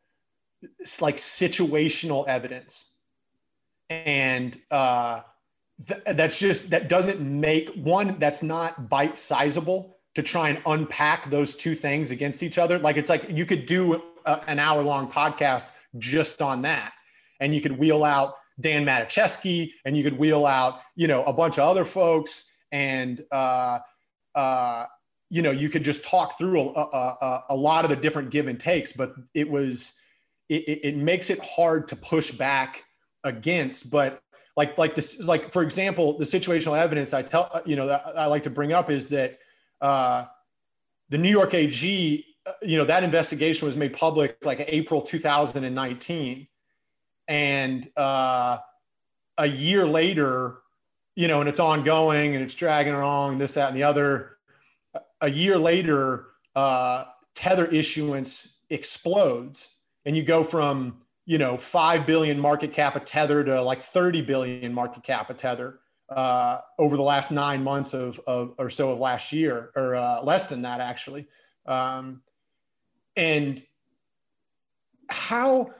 S1: like situational evidence, and uh, th- that's just that doesn't make one that's not bite sizable to try and unpack those two things against each other. Like it's like you could do a, an hour long podcast just on that, and you could wheel out Dan Matuszewski, and you could wheel out you know a bunch of other folks, and uh, uh, you know you could just talk through a, a, a, lot of the different give and takes. But it was it, it makes it hard to push back against, but like like this like for example the situational evidence i tell you know that i like to bring up is that uh, the New York AG, uh, you know, that investigation was made public like April 2019. And uh, a year later, you know, and it's ongoing and it's dragging along, this, that, and the other. A year later, uh, Tether issuance explodes, and you go from you know five billion market cap of Tether to like 30 billion market cap of Tether uh, over the last nine months of, of or so of last year, or uh, less than that actually. Um, and how,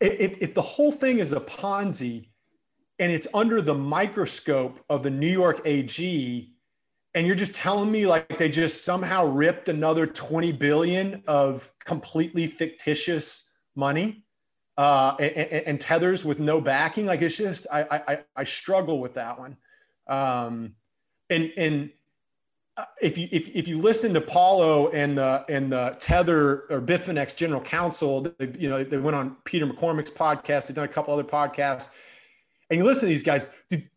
S1: if, if the whole thing is a Ponzi and it's under the microscope of the New York AG, and you're just telling me like they just somehow ripped another 20 billion of completely fictitious money uh, and, and, tethers with no backing. Like it's just I I, I struggle with that one. Um, and and uh, if you if, if you listen to Paolo and the and the Tether or Bitfinex general counsel, they, you know they went on Peter McCormack's podcast. They've done a couple other podcasts, and you listen to these guys. Dude,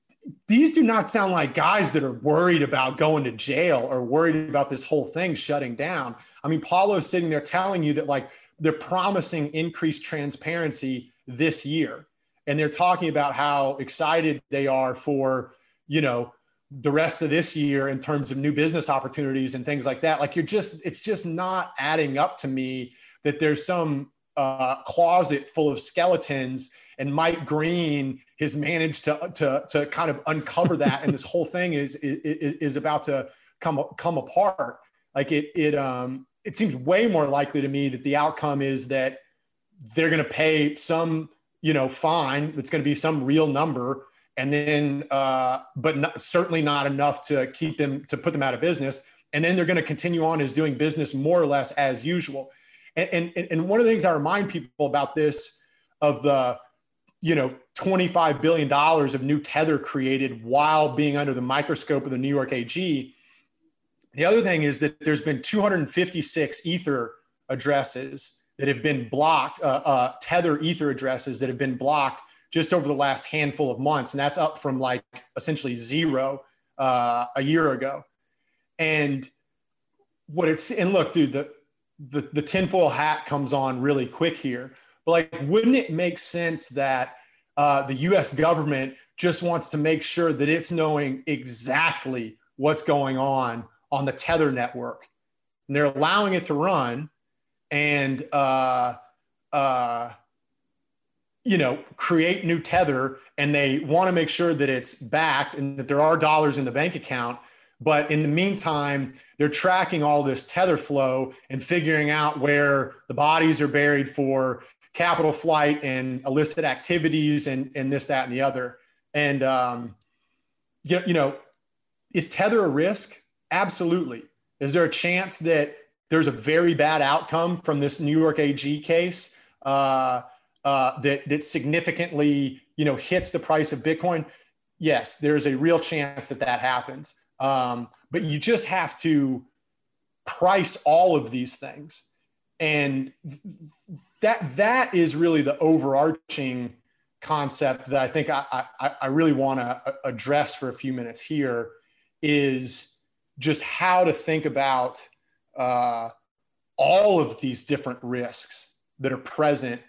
S1: these do not sound like guys that are worried about going to jail or worried about this whole thing shutting down. I mean, Paolo's sitting there telling you that like they're promising increased transparency this year. And they're talking about how excited they are for, you know, the rest of this year in terms of new business opportunities and things like that. Like you're just, it's just not adding up to me that there's some uh, closet full of skeletons and Mike Green has managed to, to, to kind of uncover that. and this *laughs* whole thing is, is, is about to come, come apart. Like it, it, um, it seems way more likely to me that the outcome is that they're going to pay some, you know, fine that's going to be some real number, and then, uh, but not, certainly not enough to keep them to put them out of business. And then they're going to continue on as doing business more or less as usual. And, and, and one of the things I remind people about this of the, you know, $25 billion of new tether created while being under the microscope of the New York AG the other thing is that there's been 256 Ether addresses that have been blocked, uh, uh, Tether Ether addresses that have been blocked just over the last handful of months. And that's up from like essentially zero uh, a year ago. And what it's, and look, dude, the, the, the tinfoil hat comes on really quick here. But like, wouldn't it make sense that uh, the US government just wants to make sure that it's knowing exactly what's going on on the Tether network. And they're allowing it to run and, uh, uh, you know, create new Tether. And they want to make sure that it's backed and that there are dollars in the bank account. But in the meantime, they're tracking all this Tether flow and figuring out where the bodies are buried for capital flight and illicit activities and, and this, that, and the other. And, um, you, you know, is Tether a risk? Absolutely. Is there a chance that there's a very bad outcome from this New York AG case uh, uh, that that significantly you know hits the price of Bitcoin? Yes, there's a real chance that that happens. Um, but you just have to price all of these things. And that that is really the overarching concept that I think I, I, I really want to address for a few minutes here is just how to think about uh, all of these different risks that are present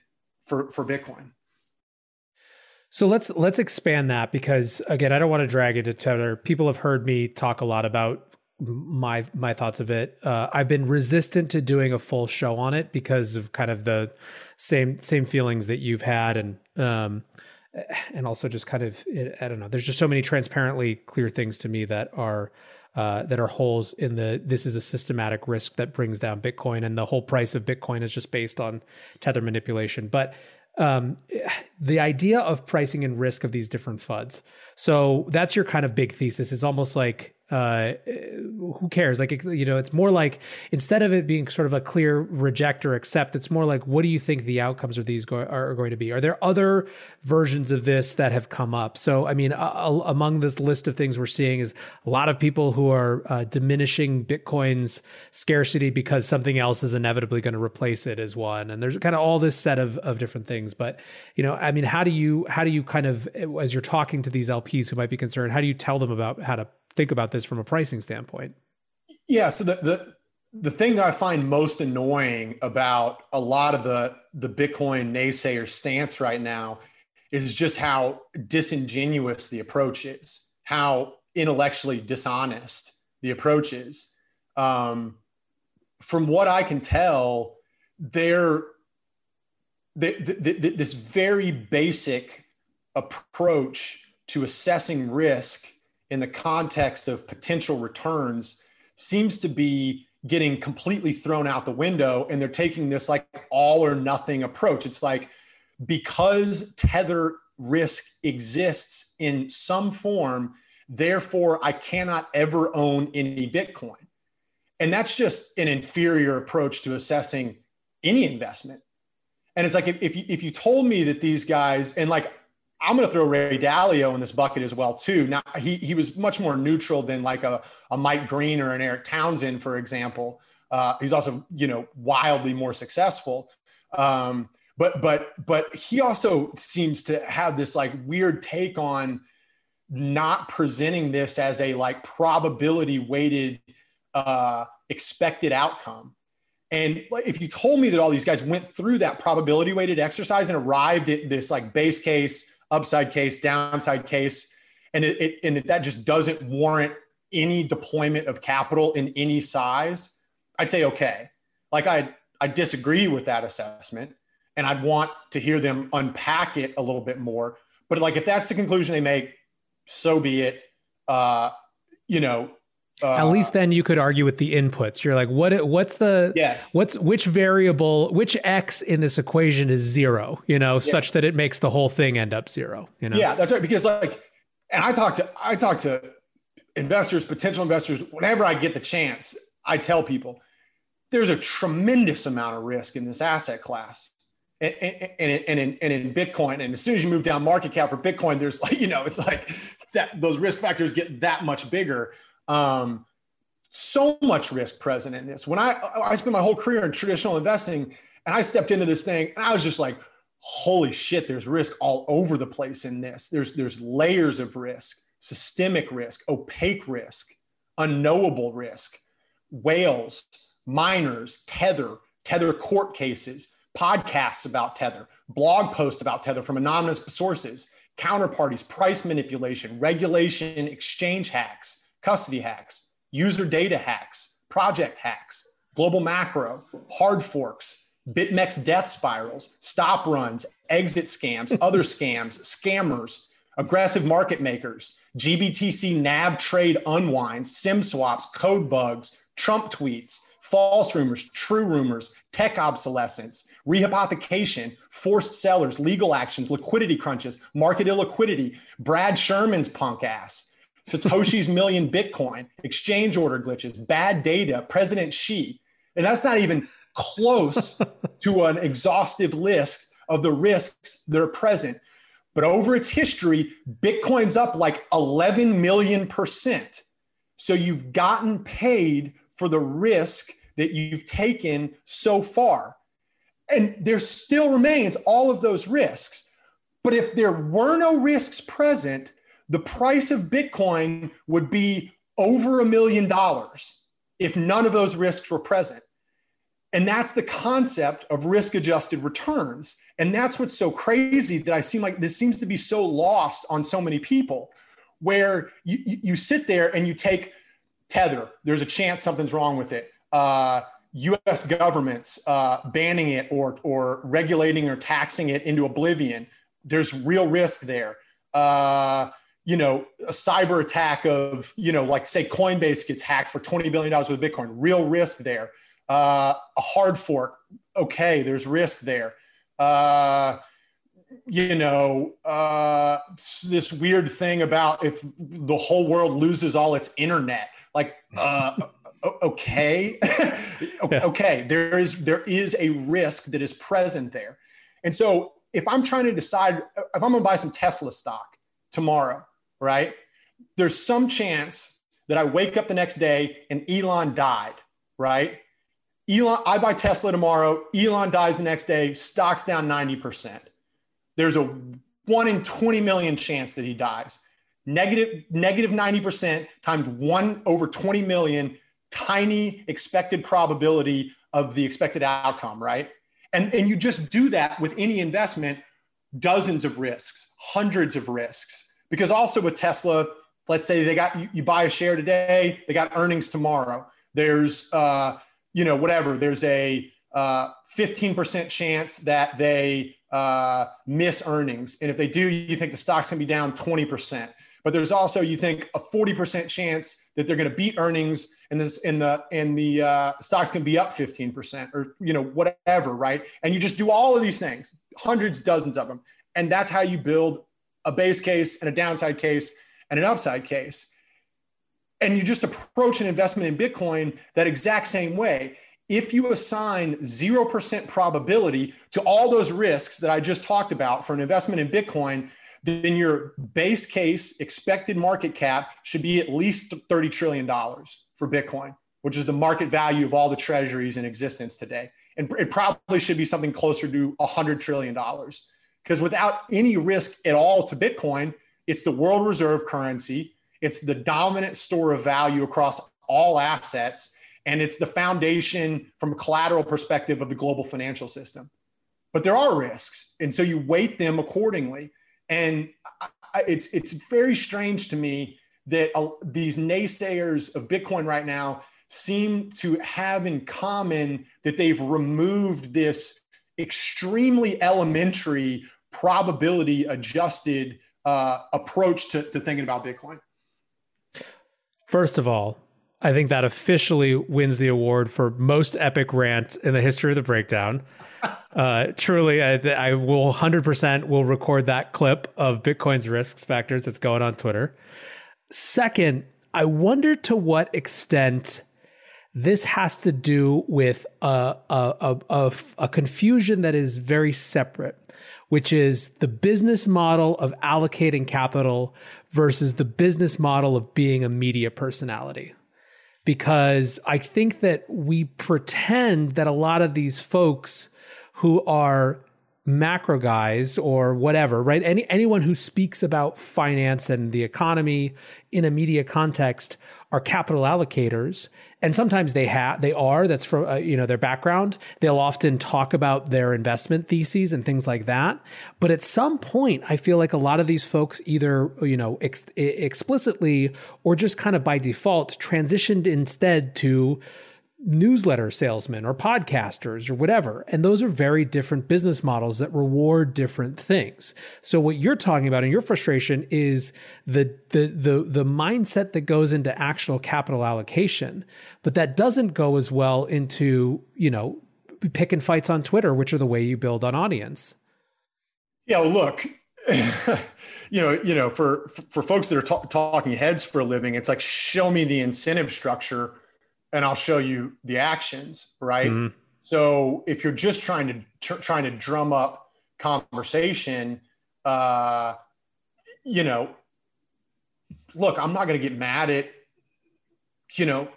S1: for, for Bitcoin.
S2: So let's let's expand that because again, I don't want to drag it to Tether. People have heard me talk a lot about my my thoughts of it. Uh, I've been resistant to doing a full show on it because of kind of the same same feelings that you've had, and um, and also just kind of I don't know. There's just so many transparently clear things to me that are uh, that are holes in the this is a systematic risk that brings down Bitcoin, and the whole price of Bitcoin is just based on tether manipulation. But um, the idea of pricing and risk of these different FUDs. So that's your kind of big thesis. It's almost like uh, who cares? Like, you know, it's more like instead of it being sort of a clear reject or accept, it's more like, what do you think the outcomes of these go- are going to be? Are there other versions of this that have come up? So, I mean, uh, among this list of things we're seeing is a lot of people who are uh, diminishing Bitcoin's scarcity because something else is inevitably going to replace it as one. And there's kind of all this set of, of different things. But, you know, I mean, how do you, how do you kind of, as you're talking to these LPs who might be concerned, how do you tell them about how to think about this from a pricing standpoint.
S1: Yeah. So the the the thing that I find most annoying about a lot of the the Bitcoin naysayer stance right now is just how disingenuous the approach is, how intellectually dishonest the approach is. Um, from what I can tell, they're the, the, the, this very basic approach to assessing risk in the context of potential returns seems to be getting completely thrown out the window and they're taking this like all or nothing approach. It's like because tether risk exists in some form therefore i cannot ever own any bitcoin. And that's just an inferior approach to assessing any investment. And it's like if, if you, if you told me that these guys and like I'm going to throw Ray Dalio in this bucket as well too. Now he he was much more neutral than like a, a Mike Green or an Eric Townsend, for example. Uh, he's also you know wildly more successful. Um, but but but he also seems to have this like weird take on not presenting this as a like probability weighted uh, expected outcome. And if you told me that all these guys went through that probability weighted exercise and arrived at this like base case upside case, downside case, and it, it and that just doesn't warrant any deployment of capital in any size, I'd say okay. Like I I disagree with that assessment, and I'd want to hear them unpack it a little bit more. But like if that's the conclusion they make, so be it. Uh, you know,
S2: uh, At least then you could argue with the inputs. You're like, what? What's the?
S1: Yes.
S2: What's which variable? Which x in this equation is zero? You know, such that it makes the whole thing end up zero. You know.
S1: Yeah, that's right. Because like, and I talk to I talk to investors, potential investors, whenever I get the chance. I tell people there's a tremendous amount of risk in this asset class. And, and, and, and, in, and in Bitcoin, and as soon as you move down market cap for Bitcoin, there's like, you know, it's like that those risk factors get that much bigger. Um, so much risk present in this. When I I spent my whole career in traditional investing, and I stepped into this thing, and I was just like, "Holy shit!" There's risk all over the place in this. There's there's layers of risk, systemic risk, opaque risk, unknowable risk, whales, miners, tether, tether court cases, podcasts about tether, blog posts about tether from anonymous sources, counterparties, price manipulation, regulation, exchange hacks custody hacks, user data hacks, project hacks, global macro, hard forks, BitMEX death spirals, stop runs, exit scams, *laughs* other scams, scammers, aggressive market makers, GBTC NAV trade unwinds, SIM swaps, code bugs, Trump tweets, false rumors, true rumors, tech obsolescence, rehypothecation, forced sellers, legal actions, liquidity crunches, market illiquidity, Brad Sherman's punk ass, Satoshi's million Bitcoin, exchange order glitches, bad data, President Xi. And that's not even close *laughs* to an exhaustive list of the risks that are present. But over its history, Bitcoin's up like 11 million percent. So you've gotten paid for the risk that you've taken so far. And there still remains all of those risks. But if there were no risks present, the price of Bitcoin would be over a million dollars if none of those risks were present. And that's the concept of risk adjusted returns. And that's what's so crazy that I seem like this seems to be so lost on so many people, where you, you sit there and you take Tether, there's a chance something's wrong with it. Uh, US governments uh, banning it or, or regulating or taxing it into oblivion. There's real risk there. Uh, you know, a cyber attack of, you know, like say Coinbase gets hacked for $20 billion with Bitcoin, real risk there. Uh, a hard fork, okay, there's risk there. Uh, you know, uh, this weird thing about if the whole world loses all its internet, like, uh, *laughs* okay, *laughs* okay, there is there is a risk that is present there, and so if I'm trying to decide if I'm going to buy some Tesla stock tomorrow, right? There's some chance that I wake up the next day and Elon died, right? Elon, I buy Tesla tomorrow. Elon dies the next day. Stock's down 90%. There's a one in 20 million chance that he dies. Negative, negative 90% times one over 20 million, tiny expected probability of the expected outcome, right? And, and you just do that with any investment, dozens of risks, hundreds of risks. Because also with Tesla, let's say they got you, you buy a share today, they got earnings tomorrow. There's uh, you know, whatever, there's a uh, 15% chance that they uh, miss earnings. And if they do, you think the stock's gonna be down 20%. But there's also, you think, a 40% chance that they're gonna beat earnings and this in the and the uh, stocks can be up 15% or you know whatever right and you just do all of these things hundreds dozens of them and that's how you build a base case and a downside case and an upside case and you just approach an investment in Bitcoin that exact same way. If you assign 0% probability to all those risks that I just talked about for an investment in Bitcoin, then your base case expected market cap should be at least $30 trillion for Bitcoin, which is the market value of all the treasuries in existence today. And it probably should be something closer to $100 trillion. Because without any risk at all to Bitcoin, it's the world reserve currency it's the dominant store of value across all assets. And it's the foundation from a collateral perspective of the global financial system. But there are risks. And so you weight them accordingly. And it's, it's very strange to me that uh, these naysayers of Bitcoin right now seem to have in common that they've removed this extremely elementary probability adjusted uh, approach to, to thinking about Bitcoin.
S2: First of all, I think that officially wins the award for most epic rant in the history of the breakdown. Uh, truly, I, I will 100% will record that clip of Bitcoin's risks factors that's going on Twitter. Second, I wonder to what extent this has to do with a, a, a, a, confusion that is very separate, which is the business model of allocating capital versus the business model of being a media personality. Because I think that we pretend that a lot of these folks who are macro guys or whatever, right? Any anyone who speaks about finance and the economy in a media context are capital allocators and sometimes they have they are that's from uh, you know their background. They'll often talk about their investment theses and things like that. But at some point i feel like a lot of these folks either you know ex- explicitly or just kind of by default transitioned instead to newsletter salesmen or podcasters or whatever. And those are very different business models that reward different things. So what you're talking about in your frustration is the the the the mindset that goes into actual capital allocation, but that doesn't go as well into, you know, picking fights on Twitter, which are the way you build an audience.
S1: Yeah, look, *laughs* you know, you know, for for folks that are talking heads for a living, it's like show me the incentive structure and I'll show you the actions, right? Mm-hmm. So if you're just trying to tr- trying to drum up conversation, uh, you know, look, I'm not going to get mad at you know,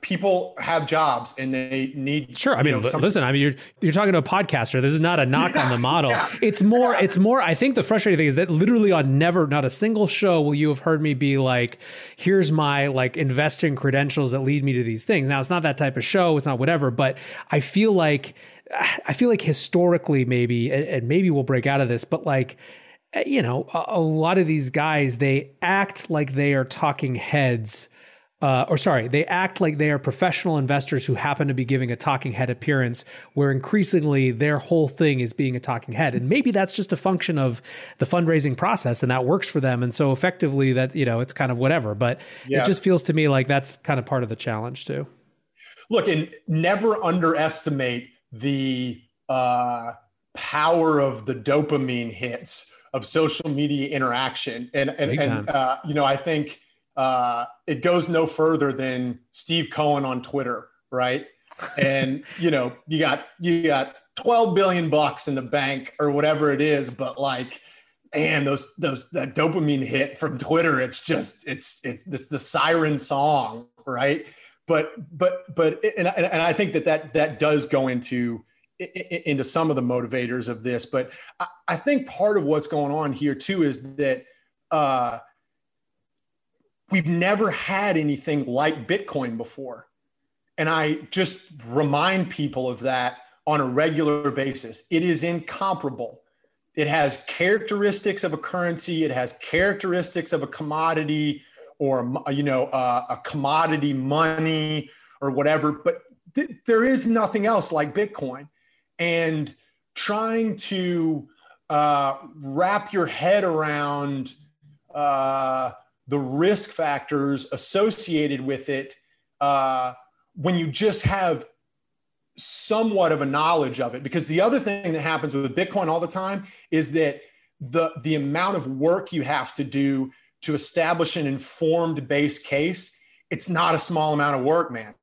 S1: people have jobs and they need
S2: sure i mean know, listen i mean you're you're talking to a podcaster. This is not a knock yeah, on the model. yeah, it's more yeah. it's more i think the frustrating thing is that literally on never not a single show will you have heard me be like here's my like investing credentials that lead me to these things. Now it's not that type of show it's not whatever but i feel like *sighs* i feel like historically maybe and maybe we'll break out of this but like eh, you know a, a lot of these guys they act like they are talking heads uh, or sorry, they act like they are professional investors who happen to be giving a talking head appearance, where increasingly their whole thing is being a talking head. And maybe that's just a function of the fundraising process and that works for them. And so effectively, that, you know, it's kind of whatever. But yeah. it just feels to me like that's kind of part of the challenge too.
S1: Look, and never underestimate the uh, power of the dopamine hits of social media interaction. And, and, and uh, you know, I think uh, it goes no further than Steve Cohen on Twitter, right? And you know, you got you got 12 billion bucks in the bank or whatever it is, but like, man, those those that dopamine hit from Twitter, it's just it's it's this the siren song, right? But but but and, and I think that that that does go into into some of the motivators of this, but I, I think part of what's going on here too is that uh, we've never had anything like Bitcoin before. And I just remind people of that on a regular basis. It is incomparable. It has characteristics of a currency, it has characteristics of a commodity or you know uh, a commodity money or whatever, but th- there is nothing else like Bitcoin. And trying to uh, wrap your head around uh, the risk factors associated with it uh, when you just have somewhat of a knowledge of it. Because the other thing that happens with bitcoin all the time is that the the amount of work you have to do to establish an informed base case it's not a small amount of work man.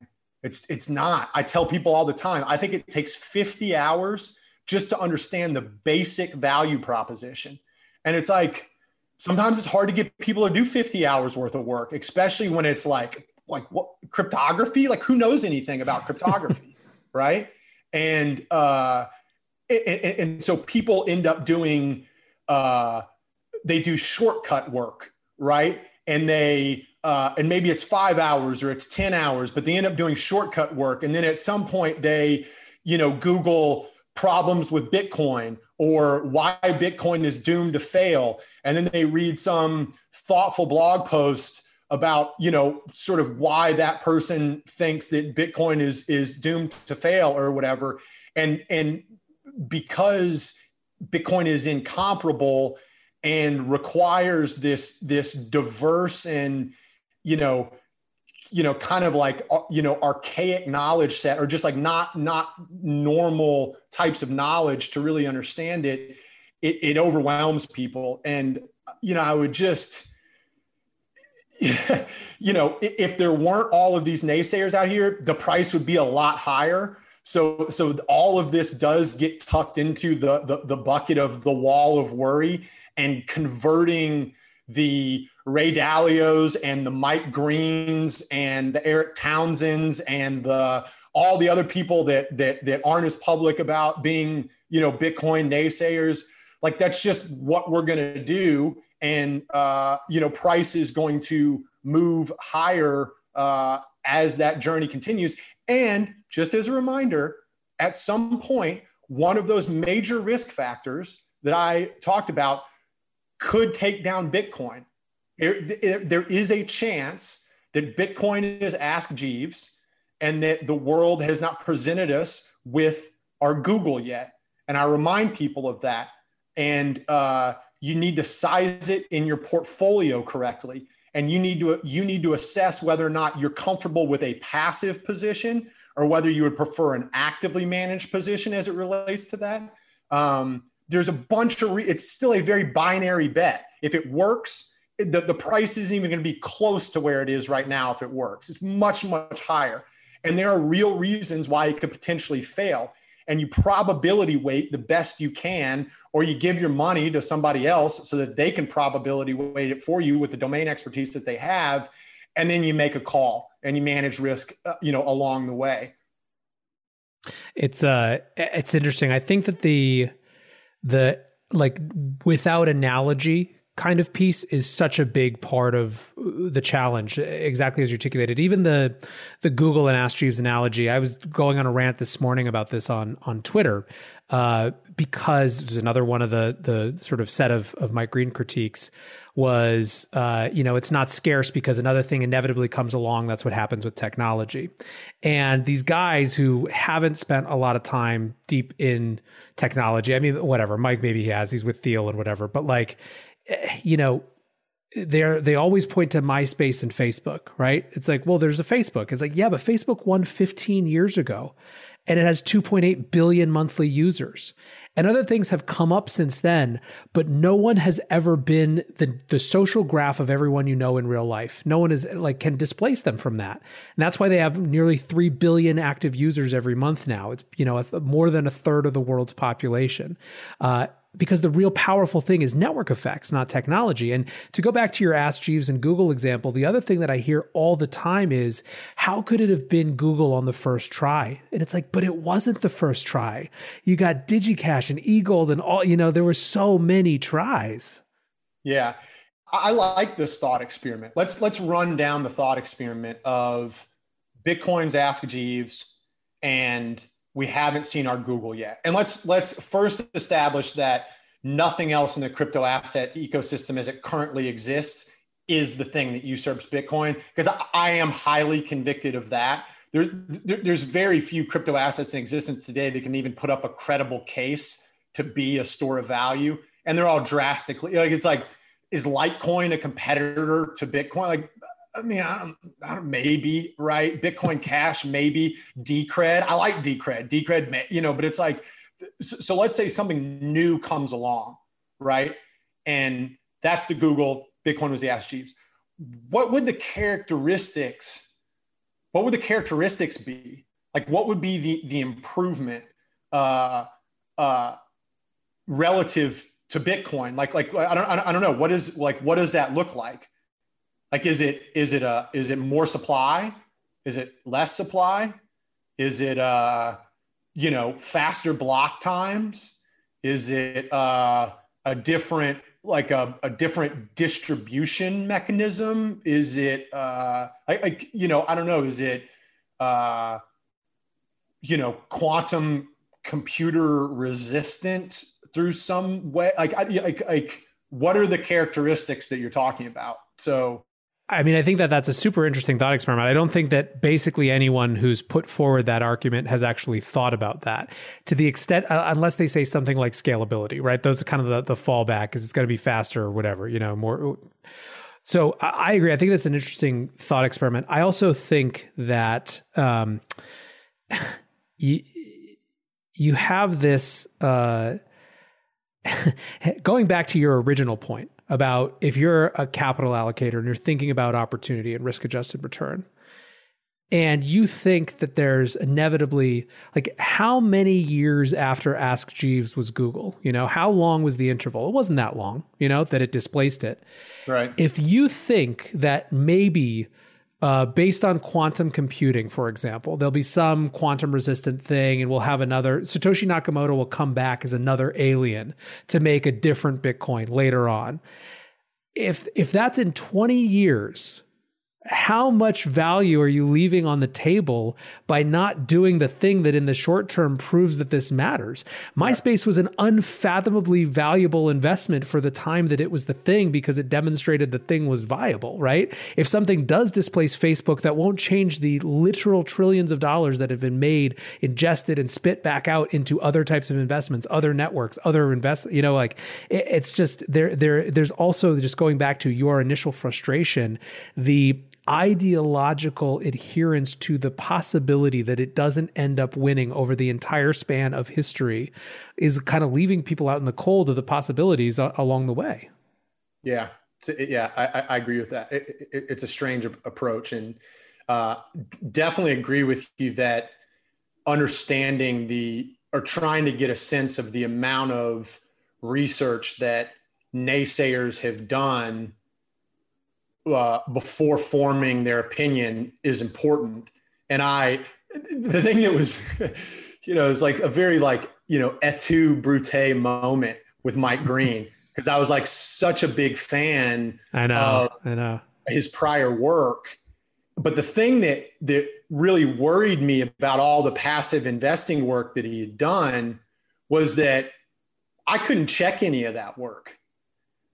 S1: It's it's not. I tell people all the time i think it takes 50 hours just to understand the basic value proposition. And it's like sometimes it's hard to get people to do 50 hours worth of work, especially when it's like, like what cryptography? Like who knows anything about cryptography, *laughs* right? And, uh, and, and, so people end up doing, uh, they do shortcut work, right? And they, uh, and maybe it's five hours or it's 10 hours, but they end up doing shortcut work. And then at some point they, you know, Google problems with Bitcoin or why Bitcoin is doomed to fail. And then they read some thoughtful blog post about, you know, sort of why that person thinks that Bitcoin is is doomed to fail or whatever. And and because Bitcoin is incomparable and requires this this diverse and you know you know kind of like uh, you know archaic knowledge set or just like not not normal types of knowledge to really understand it it, it overwhelms people. And you know i would just *laughs* you know if there weren't all of these naysayers out here the price would be a lot higher. So so all of this does get tucked into the the, the bucket of the wall of worry and converting the Ray Dalios and the Mike Greens and the Eric Townsends and the all the other people that that that aren't as public about being you know Bitcoin naysayers. Like that's just what we're to do, and uh, you know price is going to move higher uh, as that journey continues. And just as a reminder, at some point, one of those major risk factors that I talked about could take down Bitcoin there, there is a chance that Bitcoin is Ask Jeeves and that the world has not presented us with our Google yet. And I remind people of that. And uh, you need to size it in your portfolio correctly. And you need to you need to assess whether or not you're comfortable with a passive position or whether you would prefer an actively managed position as it relates to that. Um, there's a bunch of re- it's still a very binary bet. If it works, the, the price isn't even going to be close to where it is right now if it works. It's much, much higher. And there are real reasons why it could potentially fail. And you probability weight the best you can, or you give your money to somebody else so that they can probability weight it for you with the domain expertise that they have. and then you make a call and you manage risk, uh, you know, along the way.
S2: It's uh, it's interesting. I think that the the like without analogy kind of piece is such a big part of the challenge exactly as you articulated. Even the the google and ask jeeves analogy i was going on a rant this morning about this on on twitter uh, because was another one of the the sort of set of of mike green critiques was uh, you know it's not scarce because another thing inevitably comes along. That's what happens with technology. And these guys who haven't spent a lot of time deep in technology i mean whatever mike maybe he has he's with thiel and whatever but like you know, they're they always point to MySpace and Facebook, right? It's like, well, there's a Facebook. It's like, yeah, but Facebook won 15 years ago and it has 2.8 billion monthly users. And other things have come up since then, but no one has ever been the the social graph of everyone you know in real life. No one is like can displace them from that. And that's why they have nearly 3 billion active users every month now. It's you know, more than a third of the world's population. Uh, because the real powerful thing is network effects, not technology. And to go back to your Ask Jeeves and Google example, the other thing that I hear all the time is how could it have been Google on the first try? And it's like, but it wasn't the first try. You got DigiCash and eGold and all, you know, there were so many tries.
S1: Yeah. I like this thought experiment. Let's let's run down the thought experiment of Bitcoin's Ask Jeeves and we haven't seen our Google yet. And let's let's first establish that nothing else in the crypto asset ecosystem as it currently exists is the thing that usurps Bitcoin because I, am highly convicted of that. There's there's very few crypto assets in existence today that can even put up a credible case to be a store of value, and they're all drastically like it's like is Litecoin a competitor to Bitcoin? Like I mean, I don't, I don't, maybe right. Bitcoin Cash, maybe Decred. I like Decred. Decred, you know, but it's like, so, let's say something new comes along, right? And that's the Google. Bitcoin was the Ask Jeeves. What would the characteristics? What would the characteristics be? Like, what would be the the improvement uh, uh, relative to Bitcoin? Like, like I don't I don't know. What is like? What does that look like? Like, is it is it a is it more supply? Is it less supply? Is it uh you know faster block times? Is it uh, a different like a, a different distribution mechanism? Is it uh like you know I don't know? Is it uh you know quantum computer resistant through some way? Like like like what are the characteristics that you're talking about? So
S2: I mean, I think that that's a super interesting thought experiment. I don't think that basically anyone who's put forward that argument has actually thought about that to the extent, uh, unless they say something like scalability, right? Those are kind of the, the fallback because it's going to be faster or whatever, you know, more. So I, I, agree. I think that's an interesting thought experiment. I also think that um, *laughs* you, you have this, uh, *laughs* going back to your original point, about if you're a capital allocator and you're thinking about opportunity and risk adjusted return and you think that there's inevitably like how many years after ask jeeves was google? You know how long was the interval? It wasn't that long you know that it displaced it.
S1: Right.
S2: If you think that maybe uh, based on quantum computing, for example. There'll be some quantum resistant thing, and we'll have another. Satoshi Nakamoto will come back as another alien to make a different Bitcoin later on. If if that's in 20 years, how much value are you leaving on the table by not doing the thing that in the short term proves that this matters? MySpace was an unfathomably valuable investment for the time that it was the thing because it demonstrated the thing was viable, right? If something does displace Facebook, that won't change the literal trillions of dollars that have been made, ingested, and spit back out into other types of investments, other networks, other invest, you know, like it's just there, there, there's also just going back to your initial frustration, the ideological adherence to the possibility that it doesn't end up winning over the entire span of history is kind of leaving people out in the cold of the possibilities along the way.
S1: Yeah. Yeah, I, I agree with that. It, it, it's a strange approach, and uh, definitely agree with you that understanding the or trying to get a sense of the amount of research that naysayers have done uh, before forming their opinion is important. And I, the thing that was, *laughs* you know, it was like a very like, you know, et tu brute moment with Mike Green *laughs* because I was like such a big fan.
S2: I know. I know
S1: his prior work. But the thing that that really worried me about all the passive investing work that he had done was that I couldn't check any of that work.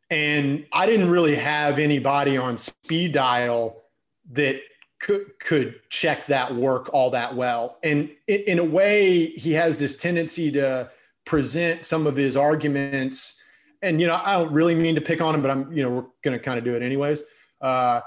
S1: And I didn't really have anybody on speed dial that could, could check that work all that well. And in a way, he has this tendency to present some of his arguments. And, you know, I don't really mean to pick on him, but I'm, you know, we're going to kind of do it anyways. Uh,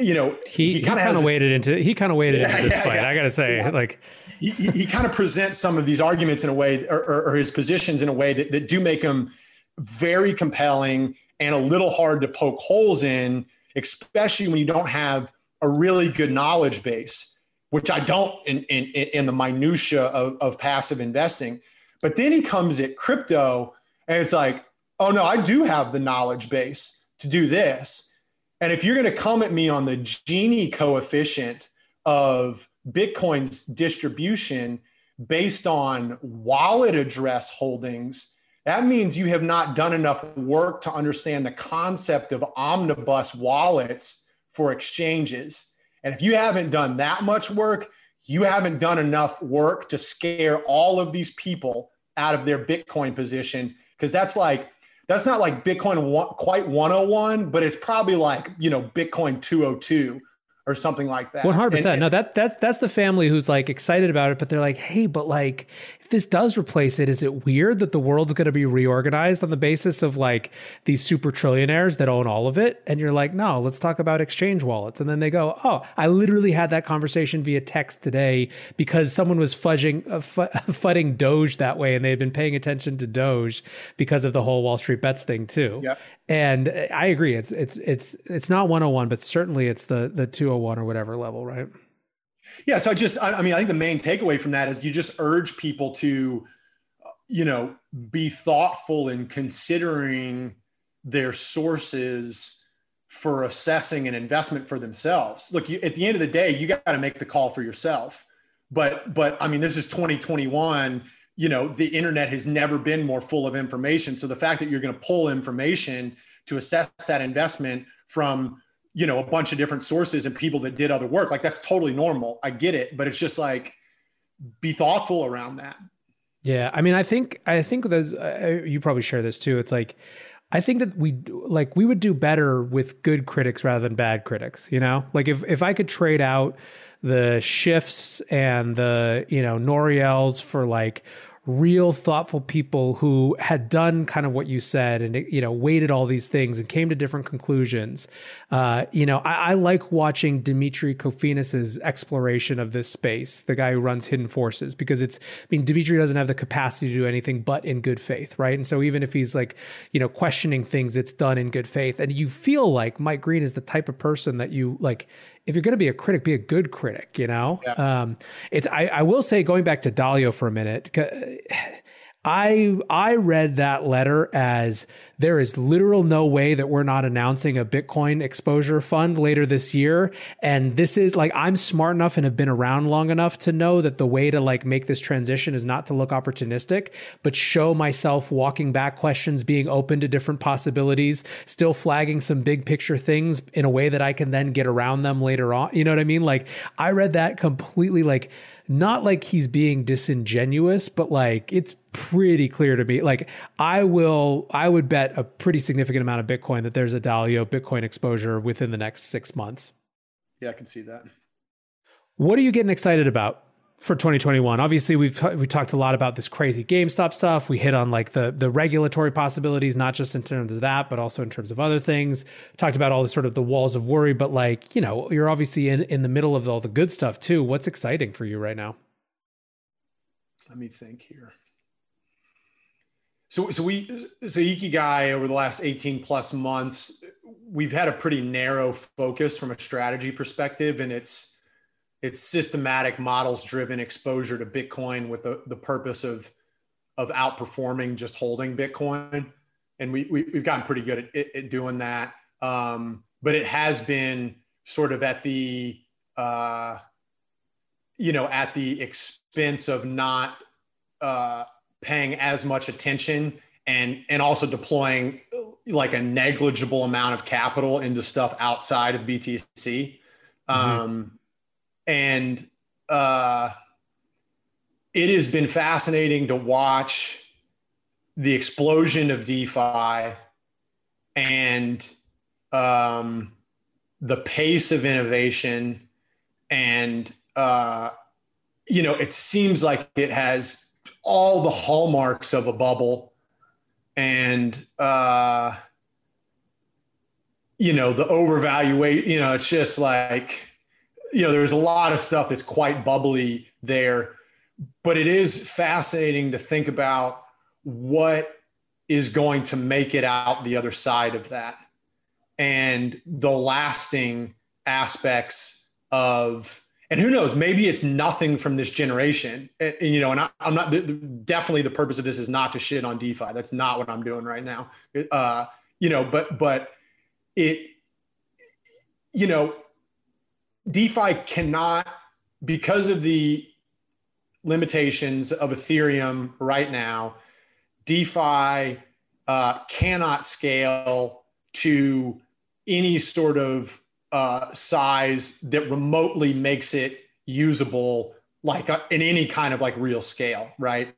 S1: you know,
S2: he, he kind of waded into he kind of waded yeah, into this yeah, fight. Yeah. I got to say, like
S1: he, he kind of presents some of these arguments in a way, or, or, or, his positions in a way that, that do make him very compelling and a little hard to poke holes in, especially when you don't have a really good knowledge base, which I don't in in, in the minutia of, of passive investing. But then he comes at crypto, and it's like, oh no, I do have the knowledge base to do this and if you're going to come at me on the Gini coefficient of Bitcoin's distribution based on wallet address holdings, that means you have not done enough work to understand the concept of omnibus wallets for exchanges. And if you haven't done that much work, you haven't done enough work to scare all of these people out of their Bitcoin position. Because that's like that's not like Bitcoin one, quite 101, but it's probably like, you know, Bitcoin 202 or something like that.
S2: 100%. no, that that's that's the family who's like excited about it, but they're like, "Hey, but like if this does replace it, is it weird that the world's going to be reorganized on the basis of like these super trillionaires that own all of it?" And you're like, "No, let's talk about exchange wallets." And then they go, "Oh, I literally had that conversation via text today because someone was fudging uh, *laughs* fudding Doge that way and they had been paying attention to Doge because of the whole Wall Street bets thing too."
S1: Yep.
S2: And I agree. It's it's it's it's not 101, but certainly it's the the 201 or whatever level, right?
S1: Yeah. So I just I, I mean I think the main takeaway from that is you just urge people to, you know, be thoughtful in considering their sources for assessing an investment for themselves. Look, you, at the end of the day, you got to make the call for yourself. But but I mean, this is 2021 you know the internet has never been more full of information so the fact that you're going to pull information to assess that investment from you know a bunch of different sources and people that did other work. Like that's totally normal. I get it but it's just like be thoughtful around that.
S2: Yeah i mean i think i think those uh, you probably share this too. It's like I think that we like we would do better with good critics rather than bad critics, you know? Like if if I could trade out the Schiffs and the, you know, Nouriels for like real thoughtful people who had done kind of what you said and you know weighted all these things and came to different conclusions. Uh, you know I, I, like watching Demetri Kofinas's exploration of this space the guy who runs hidden forces because it's i mean Demetri doesn't have the capacity to do anything but in good faith right? And so even if he's like you know questioning things it's done in good faith. And you feel like mike green is the type of person that you like if you're going to be a critic, be a good critic. You know, yeah. um, it's. I, I will say, going back to Dalio for a minute, I I read that letter as there is literal no way that we're not announcing a Bitcoin exposure fund later this year. And this is like I'm smart enough and have been around long enough to know that the way to like make this transition is not to look opportunistic but show myself walking back questions being open to different possibilities still flagging some big picture things in a way that I can then get around them later on. You know what I mean? Like I read that completely like not like he's being disingenuous, but like it's pretty clear to me. Like I will, I would bet a pretty significant amount of Bitcoin that there's a Dalio Bitcoin exposure within the next six months.
S1: Yeah, I can see that.
S2: What are you getting excited about? for 2021. Obviously, we've we talked a lot about this crazy GameStop stuff. We hit on like the the regulatory possibilities, not just in terms of that, but also in terms of other things. Talked about all the sort of the walls of worry, but like you know, you're obviously in in the middle of all the good stuff too. What's exciting for you right now?
S1: Let me think here. So, so we, so Ikigai over the last 18 plus months, we've had a pretty narrow focus from a strategy perspective, and it's it's systematic models driven exposure to Bitcoin with the, the purpose of of outperforming just holding Bitcoin. And we, we have gotten pretty good at, at, doing that. Um, but it has been sort of at the uh, you know at the expense of not uh, paying as much attention and and also deploying like a negligible amount of capital into stuff outside of BTC. Mm-hmm. Um, and uh, it has been fascinating to watch the explosion of DeFi and um, the pace of innovation. And, uh, you know, it seems like it has all the hallmarks of a bubble. And, uh, you know, the overvaluate, you know, it's just like, you know, there's a lot of stuff that's quite bubbly there, but it is fascinating to think about what is going to make it out the other side of that and the lasting aspects of and who knows maybe it's nothing from this generation. And, and you know and I, am not definitely the purpose of this is not to shit on defi. That's not what i'm doing right now. Uh you know but but it you know defi cannot because of the limitations of ethereum right now defi uh, cannot scale to any sort of uh, size that remotely makes it usable like a, in any kind of like real scale right?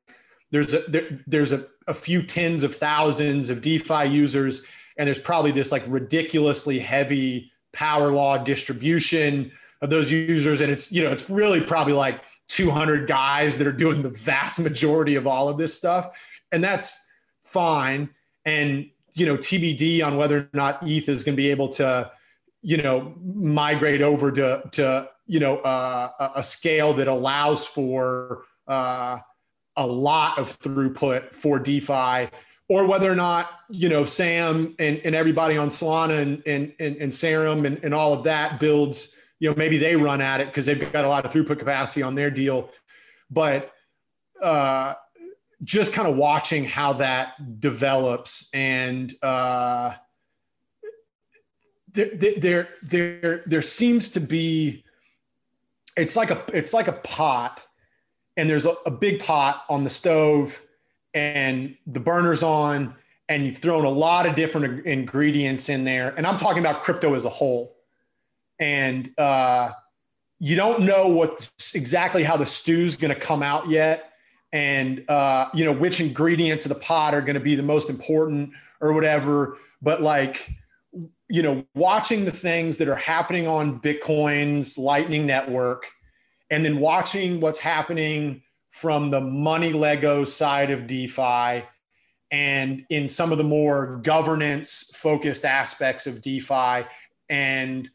S1: There's a there, there's a, a few tens of thousands of defi users and there's probably this like ridiculously heavy power law distribution of those users and it's you know it's really probably like 200 guys that are doing the vast majority of all of this stuff and that's fine. And you know TBD on whether or not ETH is going to be able to you know migrate over to to you know uh, a scale that allows for uh, a lot of throughput for DeFi, or whether or not you know Sam and, and everybody on Solana and and and, and Serum and, and all of that builds. You know maybe they run at it because they've got a lot of throughput capacity on their deal, but uh, just kind of watching how that develops and uh, there, there, there, there seems to be it's like a it's like a pot and there's a, a big pot on the stove and the burner's on and you've thrown a lot of different ingredients in there. And i'm talking about crypto as a whole. And uh, you don't know what exactly how the stew's going to come out yet. And uh, you know which ingredients of the pot are going to be the most important or whatever. But like you know watching the things that are happening on bitcoin's lightning network and then watching what's happening from the money lego side of defi and in some of the more governance focused aspects of defi and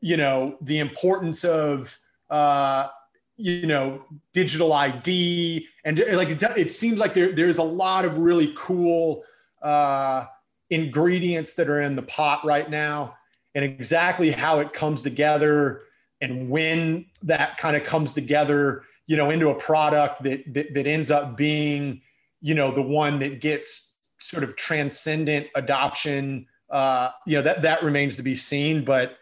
S1: you know the importance of uh, you know digital id and like it, it seems like there, there's a lot of really cool uh, ingredients that are in the pot right now and exactly how it comes together and when that kind of comes together you know into a product that, that that ends up being you know the one that gets sort of transcendent adoption uh you know that that remains to be seen but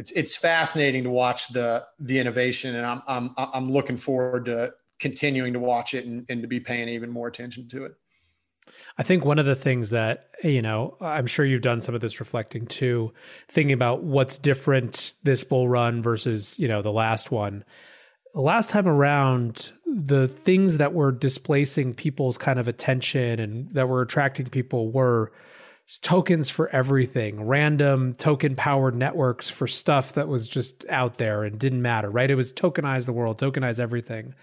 S1: it's it's fascinating to watch the the innovation, and I'm I'm I'm looking forward to continuing to watch it and, and to be paying even more attention to it.
S2: I think one of the things that, you know, I'm sure you've done some of this reflecting too, thinking about what's different this bull run versus, you know, the last one. Last time around, the things that were displacing people's kind of attention and that were attracting people were tokens for everything, random token powered networks for stuff that was just out there and didn't matter, right? It was tokenize the world, tokenize everything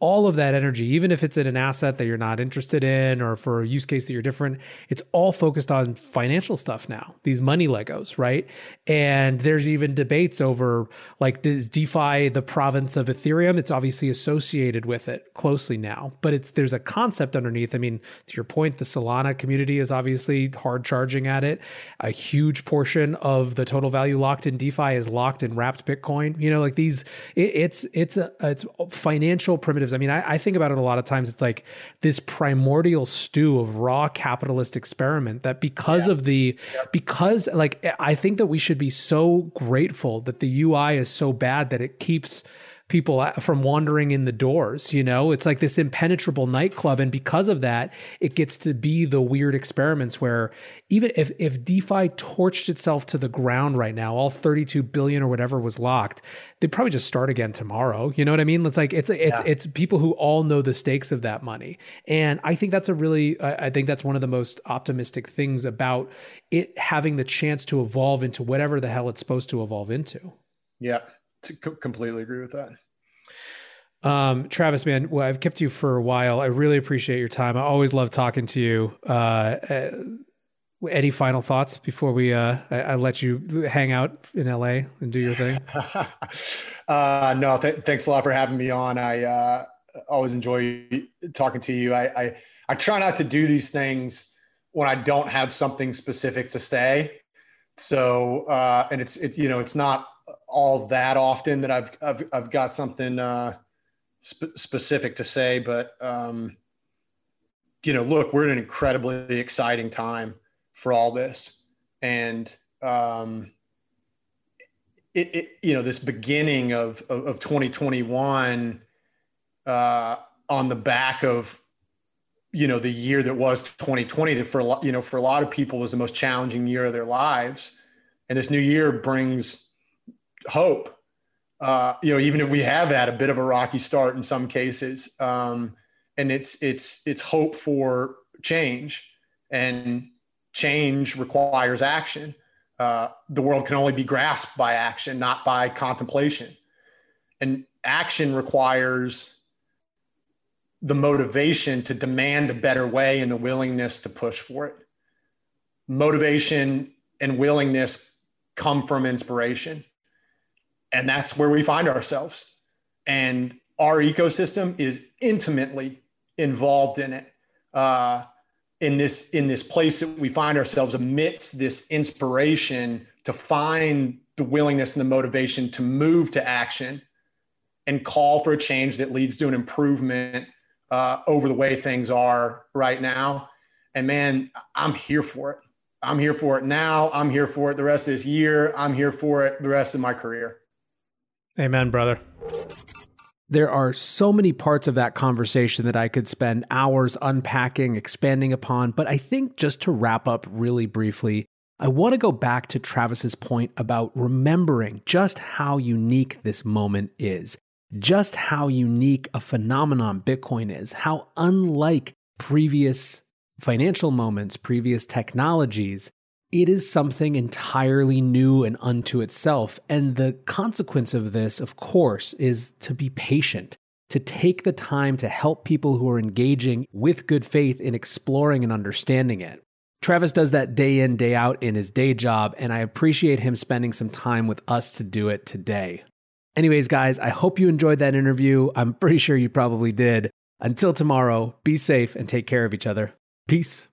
S2: all of that energy, even if it's in an asset that you're not interested in or for a use case that you're different, it's all focused on financial stuff now, these money Legos, right? And there's even debates over like, does DeFi the province of Ethereum? It's obviously associated with it closely now, but it's there's a concept underneath. I mean, to your point, the Solana community is obviously hard charging at it. A huge portion of the total value locked in DeFi is locked in wrapped Bitcoin. You know, like these, it, it's it's a it's financial primitive I mean, I, I, think about it a lot of times. It's like this primordial stew of raw capitalist experiment that because yeah. of the, yep. because like, I think that we should be so grateful that the UI is so bad that it keeps people from wandering in the doors. You know, it's like this impenetrable nightclub, and because of that, it gets to be the weird experiments where even if if DeFi torched itself to the ground right now, all 32 billion or whatever was locked, they'd probably just start again tomorrow. You know what I mean? It's like it's it's yeah. it's people who all know the stakes of that money, and I think that's a really I think that's one of the most optimistic things about it having the chance to evolve into whatever the hell it's supposed to evolve into.
S1: Yeah completely agree with that.
S2: Um, Travis, man, well, I've kept you for a while. I really appreciate your time. I always love talking to you. Uh, uh, any final thoughts before we uh, I, I, let you hang out in LA and do your thing? *laughs*
S1: uh, no, th- thanks a lot for having me on. I uh, always enjoy talking to you. I, I I try not to do these things when I don't have something specific to say. So, uh, and it's it's you know it's not all that often that I've I've, I've got something uh, sp- specific to say, but um, you know, look, we're in an incredibly exciting time for all this, and um, it, it you know this beginning of of, of 2021 uh, on the back of you know the year that was 2020 that for a lot you know for a lot of people was the most challenging year of their lives and this new year brings hope. Uh, you know, even if we have had a bit of a rocky start in some cases, um, and it's it's it's hope for change, and change requires action. Uh, the world can only be grasped by action, not by contemplation, and action requires the motivation to demand a better way and the willingness to push for it. Motivation and willingness come from inspiration and that's where we find ourselves. And our ecosystem is intimately involved in it. Uh, in this in this place that we find ourselves amidst this inspiration to find the willingness and the motivation to move to action and call for a change that leads to an improvement uh, over the way things are right now. And man, I'm here for it. I'm here for it now. I'm here for it the rest of this year. I'm here for it the rest of my career.
S2: Amen, brother. There are so many parts of that conversation that I could spend hours unpacking, expanding upon, but I think just to wrap up really briefly, I want to go back to Travis's point about remembering just how unique this moment is, just how unique a phenomenon Bitcoin is, how unlike previous financial moments, previous technologies, it is something entirely new and unto itself. And the consequence of this, of course, is to be patient, to take the time to help people who are engaging with good faith in exploring and understanding it. Travis does that day in, day out in his day job, and I appreciate him spending some time with us to do it today. Anyways, guys, I hope you enjoyed that interview. I'm pretty sure you probably did. Until tomorrow, be safe and take care of each other. Peace.